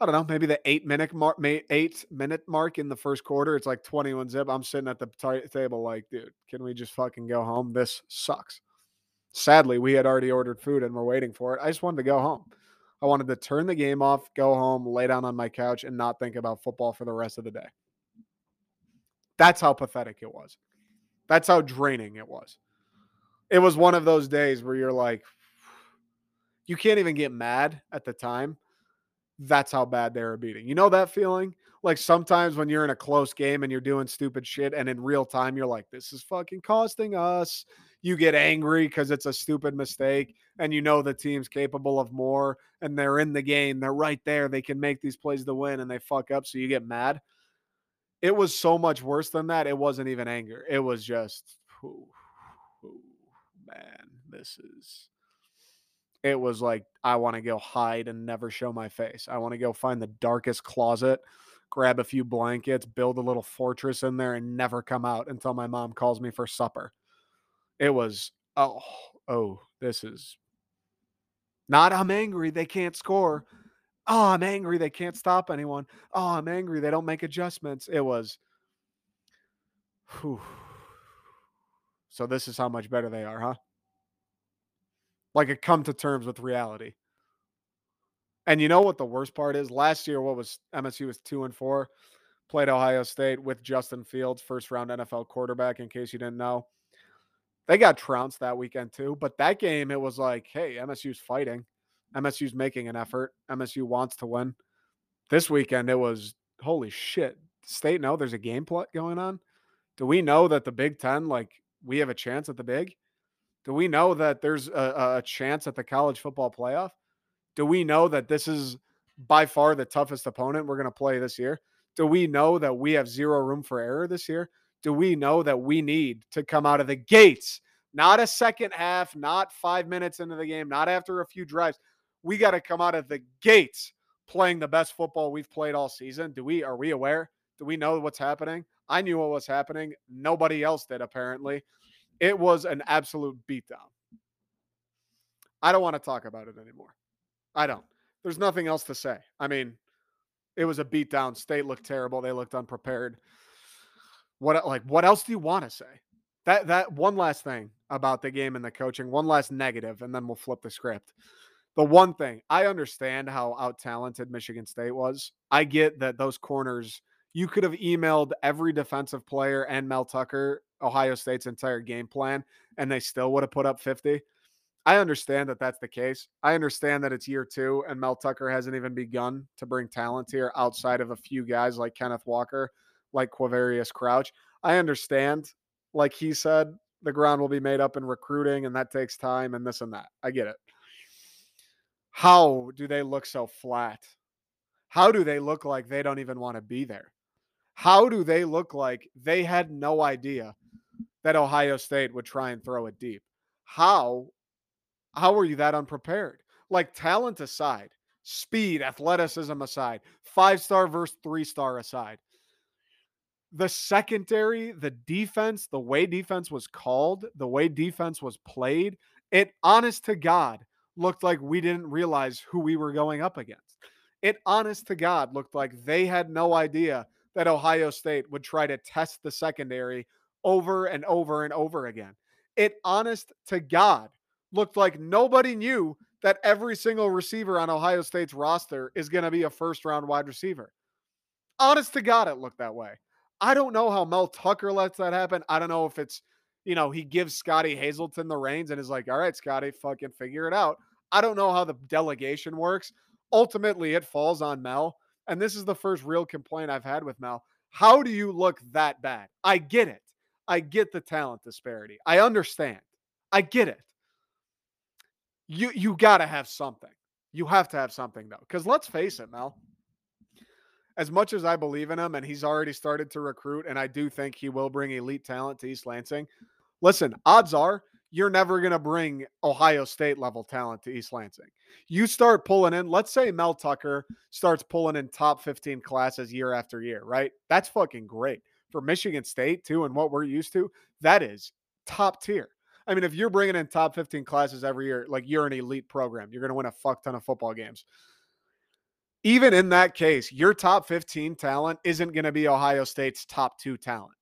I don't know, maybe the eight minute mark, eight minute mark in the first quarter. It's like 21 zip. I'm sitting at the t- table like, dude, can we just fucking go home? This sucks. Sadly, we had already ordered food and we're waiting for it. I just wanted to go home. I wanted to turn the game off, go home, lay down on my couch, and not think about football for the rest of the day. That's how pathetic it was. That's how draining it was. It was one of those days where you're like, [sighs] you can't even get mad at the time that's how bad they were beating. You know that feeling? Like sometimes when you're in a close game and you're doing stupid shit, and in real time, you're like, this is fucking costing us. You get angry because it's a stupid mistake, and you know the team's capable of more, and they're in the game. They're right there. They can make these plays to win, and they fuck up. So you get mad. It was so much worse than that. It wasn't even anger. It was just, oh, man, this is it was like I want to go hide and never show my face. I want to go find the darkest closet, grab a few blankets, build a little fortress in there, and never come out until my mom calls me for supper. It was oh oh this is not I'm angry they can't score. Oh, I'm angry they can't stop anyone. Oh, I'm angry they don't make adjustments. It was whew. [sighs] So this is how much better they are, huh? like a come to terms with reality. And you know what the worst part is? Last year, what was MSU was two and four, played Ohio State with Justin Fields, first round NFL quarterback, in case you didn't know. They got trounced that weekend too. But that game, it was like, hey, MSU's fighting. MSU's making an effort. MSU wants to win. This weekend, it was holy shit. State know there's a game plot going on. Do we know that the Big Ten, like, we have a chance at the big? Do we know that there's a, a chance at the college football playoff? Do we know that this is by far the toughest opponent we're going to play this year? Do we know that we have zero room for error this year? Do we know that we need to come out of the gates, not a second half, not five minutes into the game, not after a few drives? We got to come out of the gates playing the best football we've played all season. Do we are we aware? Do we know what's happening? I knew what was happening. Nobody else did apparently. It was an absolute beatdown. I don't want to talk about it anymore. I don't. There's nothing else to say. I mean, it was a beatdown. State looked terrible. They looked unprepared. What like what else do you want to say? That that one last thing about the game and the coaching, one last negative, and then we'll flip the script. The one thing I understand how out talented Michigan State was. I get that those corners you could have emailed every defensive player and Mel Tucker Ohio State's entire game plan and they still would have put up 50. I understand that that's the case. I understand that it's year two and Mel Tucker hasn't even begun to bring talent here outside of a few guys like Kenneth Walker, like Quavaris Crouch. I understand, like he said, the ground will be made up in recruiting and that takes time and this and that. I get it. How do they look so flat? How do they look like they don't even want to be there? How do they look like they had no idea that Ohio State would try and throw it deep? How how are you that unprepared? Like talent aside, speed, athleticism aside, five star versus three star aside. The secondary, the defense, the way defense was called, the way defense was played, it honest to God looked like we didn't realize who we were going up against. It honest to God looked like they had no idea that Ohio State would try to test the secondary over and over and over again. It, honest to God, looked like nobody knew that every single receiver on Ohio State's roster is going to be a first round wide receiver. Honest to God, it looked that way. I don't know how Mel Tucker lets that happen. I don't know if it's you know, he gives Scottie Hazelton the reins and is like, all right, Scottie, fucking figure it out. I don't know how the delegation works. Ultimately, it falls on Mel. And this is the first real complaint I've had with Mel. How do you look that bad? I get it. I get the talent disparity. I understand. I get it. You you got to have something. You have to have something though. Cuz let's face it, Mel. As much as I believe in him and he's already started to recruit and I do think he will bring elite talent to East Lansing. Listen, odds are you're never going to bring Ohio State level talent to East Lansing. You start pulling in, let's say Mel Tucker starts pulling in top 15 classes year after year, right? That's fucking great. For Michigan State, too, and what we're used to, that is top tier. I mean, if you're bringing in top 15 classes every year, like you're an elite program, you're going to win a fuck ton of football games. Even in that case, your top 15 talent isn't going to be Ohio State's top two talent.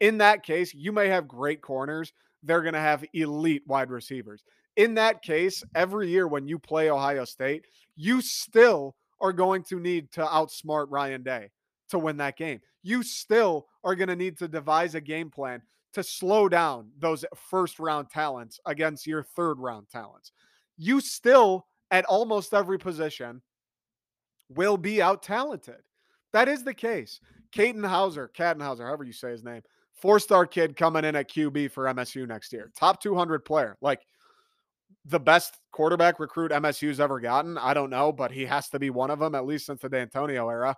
In that case, you may have great corners, they're going to have elite wide receivers. In that case, every year when you play Ohio State, you still are going to need to outsmart Ryan Day to win that game. You still are going to need to devise a game plan to slow down those first round talents against your third round talents. You still, at almost every position, will be out talented. That is the case. Katin Houser, Kattenhauser, however you say his name, four star kid coming in at QB for MSU next year. Top 200 player. Like the best quarterback recruit MSU's ever gotten. I don't know, but he has to be one of them, at least since the D'Antonio era.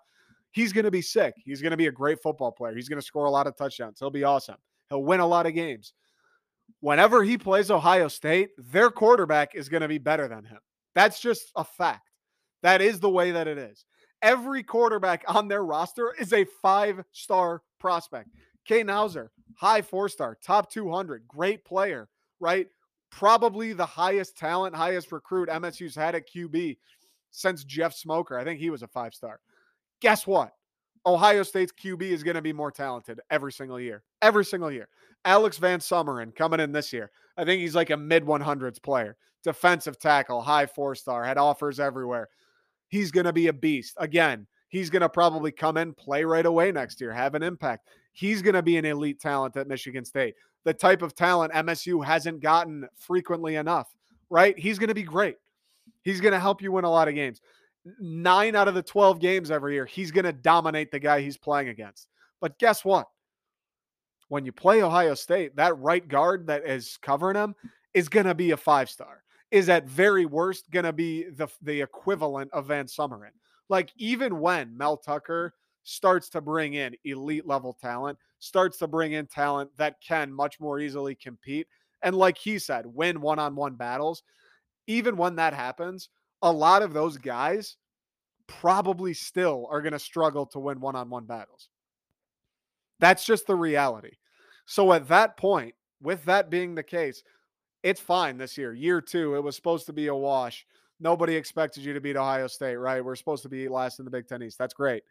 He's going to be sick. He's going to be a great football player. He's going to score a lot of touchdowns. He'll be awesome. He'll win a lot of games. Whenever he plays Ohio State, their quarterback is going to be better than him. That's just a fact. That is the way that it is. Every quarterback on their roster is a five star prospect. Katin Houser, high four star, top 200, great player, right? Probably the highest talent, highest recruit MSU's had at QB since Jeff Smoker. I think he was a five star. Guess what? Ohio State's QB is going to be more talented every single year. Every single year. Alex VanSumeren coming in this year. I think he's like a mid 100s player. Defensive tackle, high four star, had offers everywhere. He's going to be a beast. Again, he's going to probably come in, play right away next year, have an impact he's going to be an elite talent at Michigan State. The type of talent MSU hasn't gotten frequently enough, right? He's going to be great. He's going to help you win a lot of games. Nine out of the 12 games every year, he's going to dominate the guy he's playing against. But guess what? When you play Ohio State, that right guard that is covering him is going to be a five star, is at very worst going to be the, the equivalent of VanSumeren. Like, even when Mel Tucker starts to bring in elite level talent, starts to bring in talent that can much more easily compete. And like he said, win one on one battles. Even when that happens, a lot of those guys probably still are going to struggle to win one on one battles. That's just the reality. So at that point, with that being the case, it's fine this year. Year two, it was supposed to be a wash. Nobody expected you to beat Ohio State, right? We're supposed to be last in the Big Ten East. That's great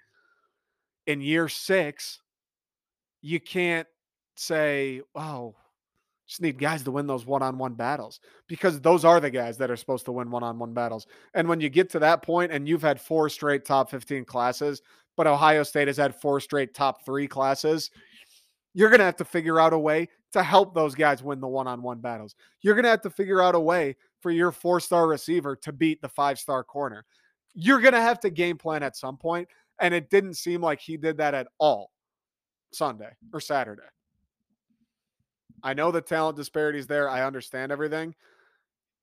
in year six, you can't say, oh, just need guys to win those one on one battles because those are the guys that are supposed to win one on one battles. And when you get to that point and you've had four straight top 15 classes, but Ohio State has had four straight top three classes, you're going to have to figure out a way to help those guys win the one on one battles. You're going to have to figure out a way for your four star receiver to beat the five star corner. You're going to have to game plan at some point. And it didn't seem like he did that at all Sunday or Saturday. I know the talent disparities there. I understand everything.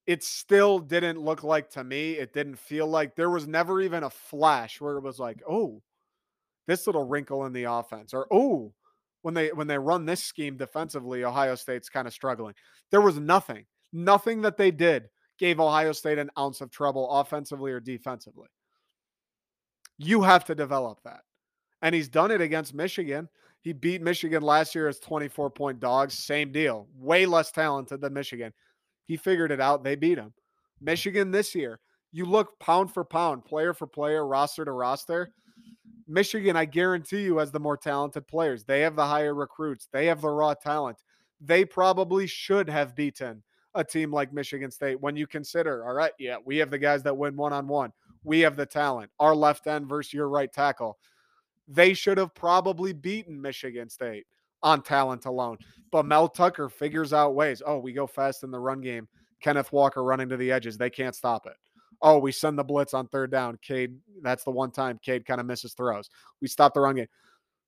It still didn't look like to me, it didn't feel like there was never even a flash where it was like, oh, this little wrinkle in the offense, or oh, when they when they run this scheme defensively, Ohio State's kind of struggling. There was nothing. Nothing that they did gave Ohio State an ounce of trouble offensively or defensively. You have to develop that. And he's done it against Michigan. He beat Michigan last year as 24 point dogs. Same deal. Way less talented than Michigan. He figured it out. They beat him. Michigan this year, you look pound for pound, player for player, roster to roster. Michigan, I guarantee you, has the more talented players. They have the higher recruits, they have the raw talent. They probably should have beaten a team like Michigan State when you consider, all right, yeah, we have the guys that win one on one. We have the talent. Our left end versus your right tackle. They should have probably beaten Michigan State on talent alone. But Mel Tucker figures out ways. Oh, we go fast in the run game. Kenneth Walker running to the edges. They can't stop it. Oh, we send the blitz on third down. Cade, that's the one time Cade kind of misses throws. We stop the run game.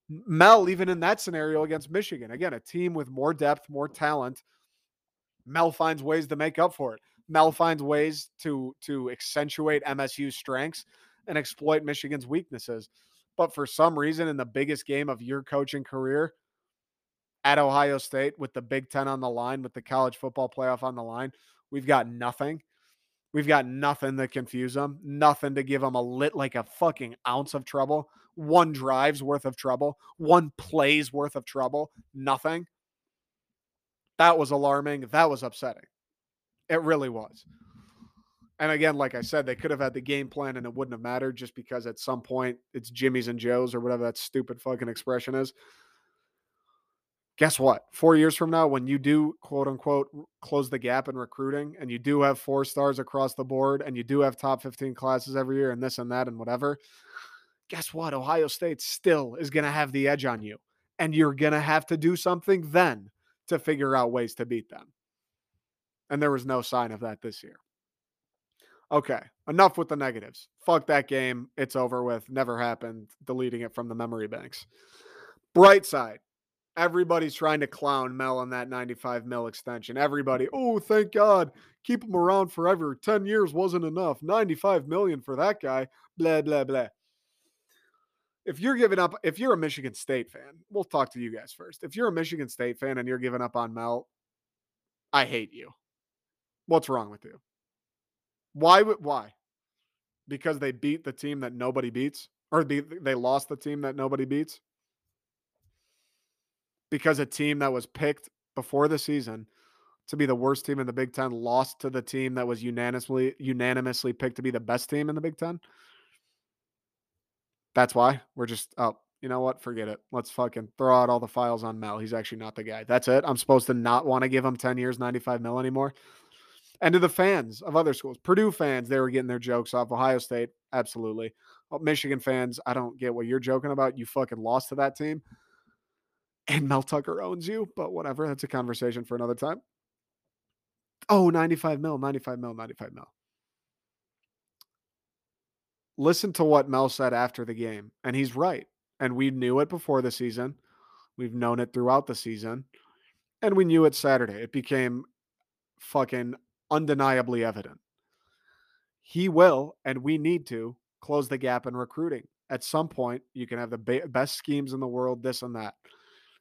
Mel, even in that scenario against Michigan, again, a team with more depth, more talent, Mel finds ways to make up for it. Mel finds ways to to accentuate MSU's strengths and exploit Michigan's weaknesses. But for some reason, in the biggest game of your coaching career at Ohio State, with the Big Ten on the line, with the college football playoff on the line, we've got nothing. We've got nothing to confuse them, nothing to give them a lit like a fucking ounce of trouble. One drive's worth of trouble, one play's worth of trouble, nothing. That was alarming. That was upsetting. It really was. And again, like I said, they could have had the game plan and it wouldn't have mattered just because at some point it's Jimmy's and Joe's or whatever that stupid fucking expression is. Guess what? Four years from now, when you do quote unquote close the gap in recruiting and you do have four stars across the board and you do have top 15 classes every year and this and that and whatever, guess what? Ohio State still is going to have the edge on you. And you're going to have to do something then to figure out ways to beat them. And there was no sign of that this year. Okay, enough with the negatives. Fuck that game. It's over with. Never happened. Deleting it from the memory banks. Bright side. Everybody's trying to clown Mel on that 95 mil extension. Everybody, oh, thank God. Keep him around forever. 10 years wasn't enough. 95 million for that guy. Blah, blah, blah. If you're giving up, if you're a Michigan State fan, we'll talk to you guys first. If you're a Michigan State fan and you're giving up on Mel, I hate you. What's wrong with you? Why would why? Because they beat the team that nobody beats, or they they lost the team that nobody beats. Because a team that was picked before the season to be the worst team in the Big Ten lost to the team that was unanimously unanimously picked to be the best team in the Big Ten. That's why we're just oh, you know what? Forget it. Let's fucking throw out all the files on Mel. He's actually not the guy. That's it. I'm supposed to not want to give him 10 years, 95 mil anymore. And to the fans of other schools, Purdue fans, they were getting their jokes off. Ohio State, absolutely. Oh, Michigan fans, I don't get what you're joking about. You fucking lost to that team. And Mel Tucker owns you, but whatever. That's a conversation for another time. Oh, 95 mil, 95 mil, 95 mil. Listen to what Mel said after the game, and he's right. And we knew it before the season. We've known it throughout the season. And we knew it Saturday. It became fucking undeniably evident. He will, and we need to close the gap in recruiting. At some point, you can have the ba- best schemes in the world, this and that. At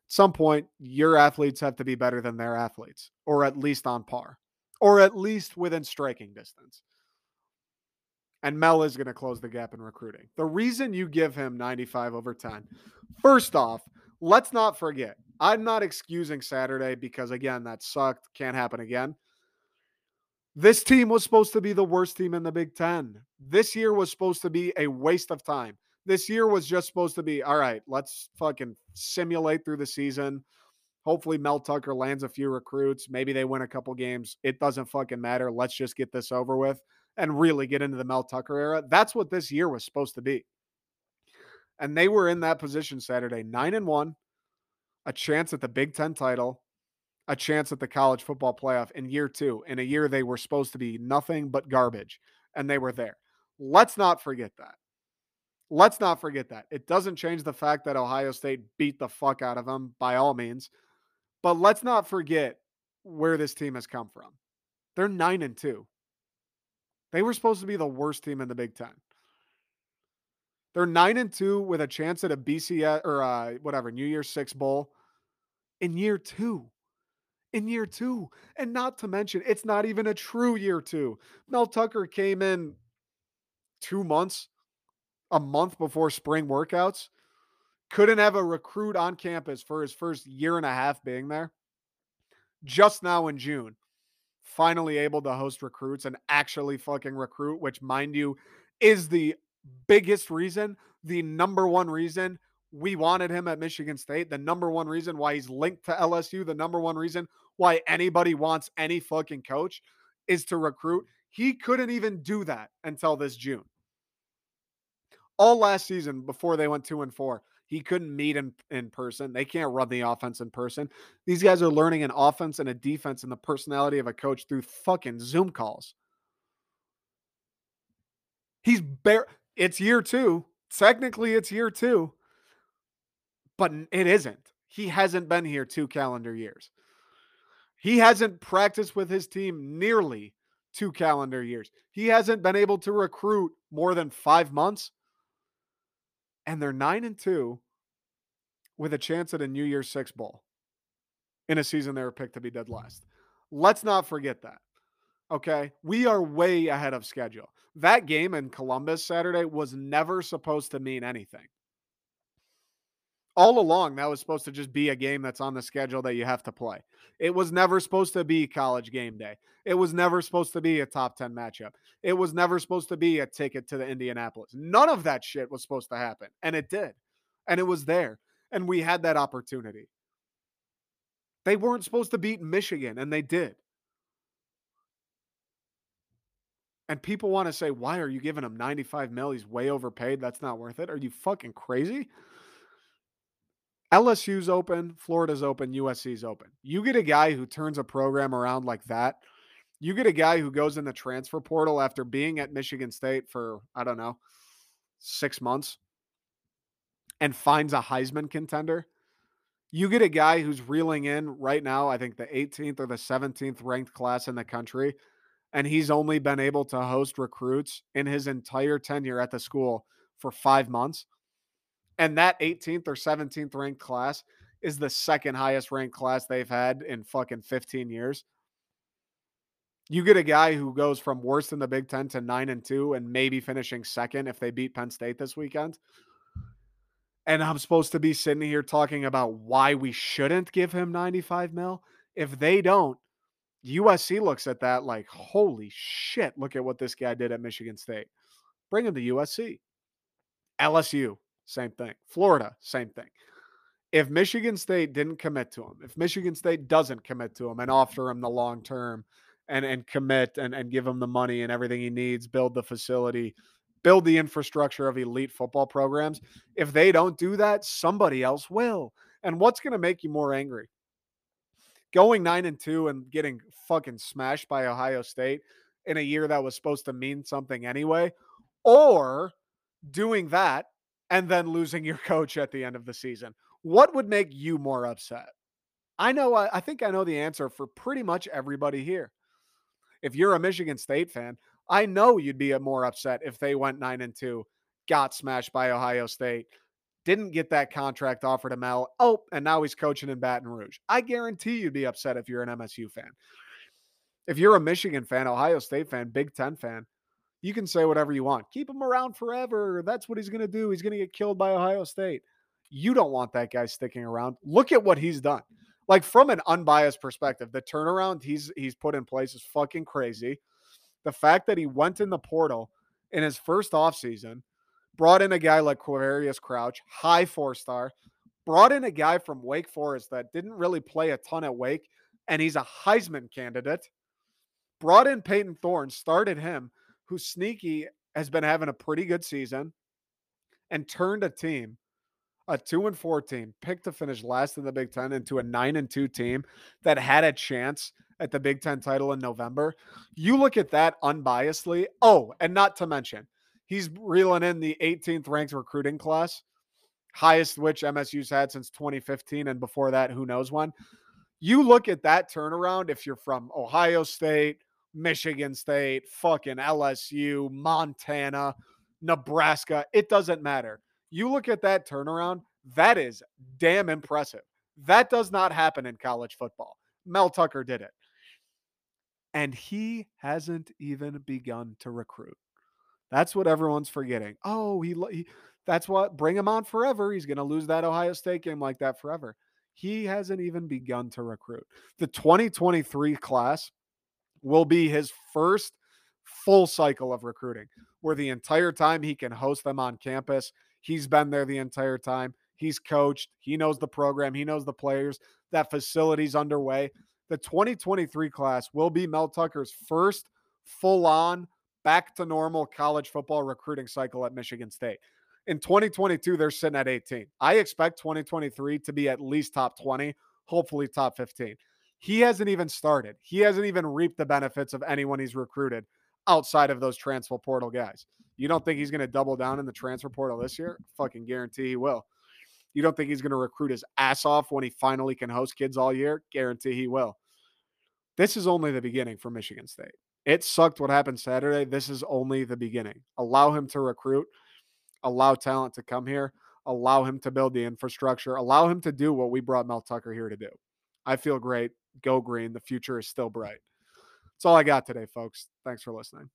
some point, your athletes have to be better than their athletes, or at least on par, or at least within striking distance. And Mel is going to close the gap in recruiting. The reason you give him 95 over 10, first off, let's not forget, I'm not excusing Saturday because, again, that sucked. Can't happen again. This team was supposed to be the worst team in the Big Ten. This year was supposed to be a waste of time. This year was just supposed to be all right, let's fucking simulate through the season. Hopefully, Mel Tucker lands a few recruits. Maybe they win a couple games. It doesn't fucking matter. Let's just get this over with and really get into the Mel Tucker era. That's what this year was supposed to be. And they were in that position Saturday, nine and one, a chance at the Big Ten title, a chance at the college football playoff in year two, in a year they were supposed to be nothing but garbage, and they were there. Let's not forget that. Let's not forget that. It doesn't change the fact that Ohio State beat the fuck out of them by all means, but let's not forget where this team has come from. They're nine and two. They were supposed to be the worst team in the Big Ten. They're nine and two with a chance at a BCS or uh, whatever New Year's Six bowl in year two in year two. And not to mention, it's not even a true year two. Mel Tucker came in two months, a month before spring workouts, couldn't have a recruit on campus for his first year and a half being there. Just now in June, finally able to host recruits and actually fucking recruit, which, mind you, is the biggest reason, the number one reason we wanted him at Michigan State, the number one reason why he's linked to LSU, the number one reason why anybody wants any fucking coach is to recruit. He couldn't even do that until this June. All last season before they went 2 and 4, He couldn't meet in, in person. They can't run the offense in person. These guys are learning an offense and a defense and the personality of a coach through fucking Zoom calls. He's bare. It's year two. Technically, it's year two, but it isn't. He hasn't been here two calendar years. He hasn't practiced with his team nearly two calendar years. He hasn't been able to recruit more than five months and they're nine and two with a chance at a New Year's Six bowl in a season they were picked to be dead last. Let's not forget that. Okay. We are way ahead of schedule. That game in Columbus Saturday was never supposed to mean anything. All along, that was supposed to just be a game that's on the schedule that you have to play. It was never supposed to be college game day. It was never supposed to be a top 10 matchup. It was never supposed to be a ticket to the Indianapolis. None of that shit was supposed to happen. And it did. And it was there. And we had that opportunity. They weren't supposed to beat Michigan, and they did. And people want to say, why are you giving him 95 mil? He's way overpaid. That's not worth it. Are you fucking crazy? LSU's open, Florida's open, USC's open. You get a guy who turns a program around like that. You get a guy who goes in the transfer portal after being at Michigan State for, I don't know, six months and finds a Heisman contender. You get a guy who's reeling in right now, I think the 18th or the 17th ranked class in the country, and he's only been able to host recruits in his entire tenure at the school for five months. And that 18th or 17th ranked class is the second highest ranked class they've had in fucking 15 years. You get a guy who goes from worst in the Big Ten to nine and two and maybe finishing second if they beat Penn State this weekend. And I'm supposed to be sitting here talking about why we shouldn't give him 95 mil. If they don't, USC looks at that like, holy shit, look at what this guy did at Michigan State. Bring him to USC. LSU, same thing. Florida, same thing. If Michigan State didn't commit to him, if Michigan State doesn't commit to him and mm-hmm. offer him the long term and and commit and, and give him the money and everything he needs, build the facility, build the infrastructure of elite football programs, if they don't do that, somebody else will. And what's going to make you more angry? Going 9 and 2 and getting fucking smashed by Ohio State in a year that was supposed to mean something anyway, or doing that and then losing your coach at the end of the season. What would make you more upset? I know, I, think I know the answer for pretty much everybody here. If you're a Michigan State fan, I know you'd be uh, more upset if they went nine and two, got smashed by Ohio State, didn't get that contract offer to Mel. Oh, and now he's coaching in Baton Rouge. I guarantee you'd be upset if you're an MSU fan. If you're a Michigan fan, Ohio State fan, Big Ten fan, you can say whatever you want. Keep him around forever. That's what he's going to do. He's going to get killed by Ohio State. You don't want that guy sticking around. Look at what he's done. Like from an unbiased perspective, the turnaround he's he's put in place is fucking crazy. The fact that he went in the portal in his first offseason, brought in a guy like Quavaris Crouch, high four star, brought in a guy from Wake Forest that didn't really play a ton at Wake, and he's a Heisman candidate. Brought in Payton Thorne, started him, who's sneaky, has been having a pretty good season and turned a team, a two and four team, picked to finish last in the Big Ten into a nine and two team that had a chance at the Big Ten title in November. You look at that unbiasedly. Oh, and not to mention, he's reeling in the 18th ranked recruiting class, highest which MSU's had since 2015. And before that, who knows when. You look at that turnaround if you're from Ohio State, Michigan State, fucking LSU, Montana, Nebraska. It doesn't matter. You look at that turnaround, that is damn impressive. That does not happen in college football. Mel Tucker did it. And he hasn't even begun to recruit. That's what everyone's forgetting. Oh, he, he that's what bring him on forever. He's going to lose that Ohio State game like that forever. He hasn't even begun to recruit. The 2023 class will be his first full cycle of recruiting, where the entire time he can host them on campus. He's been there the entire time. He's coached. He knows the program. He knows the players. That facility's underway. The 2023 class will be Mel Tucker's first full on, back to normal college football recruiting cycle at Michigan State. In 2022, they're sitting at 18. I expect 2023 to be at least top 20, hopefully top 15. He hasn't even started. He hasn't even reaped the benefits of anyone he's recruited outside of those transfer portal guys. You don't think he's going to double down in the transfer portal this year? Fucking guarantee he will. You don't think he's going to recruit his ass off when he finally can host kids all year? Guarantee he will. This is only the beginning for Michigan State. It sucked what happened Saturday. This is only the beginning. Allow him to recruit, allow talent to come here, allow him to build the infrastructure, allow him to do what we brought Mel Tucker here to do. I feel great. Go green. The future is still bright. That's all I got today, folks. Thanks for listening.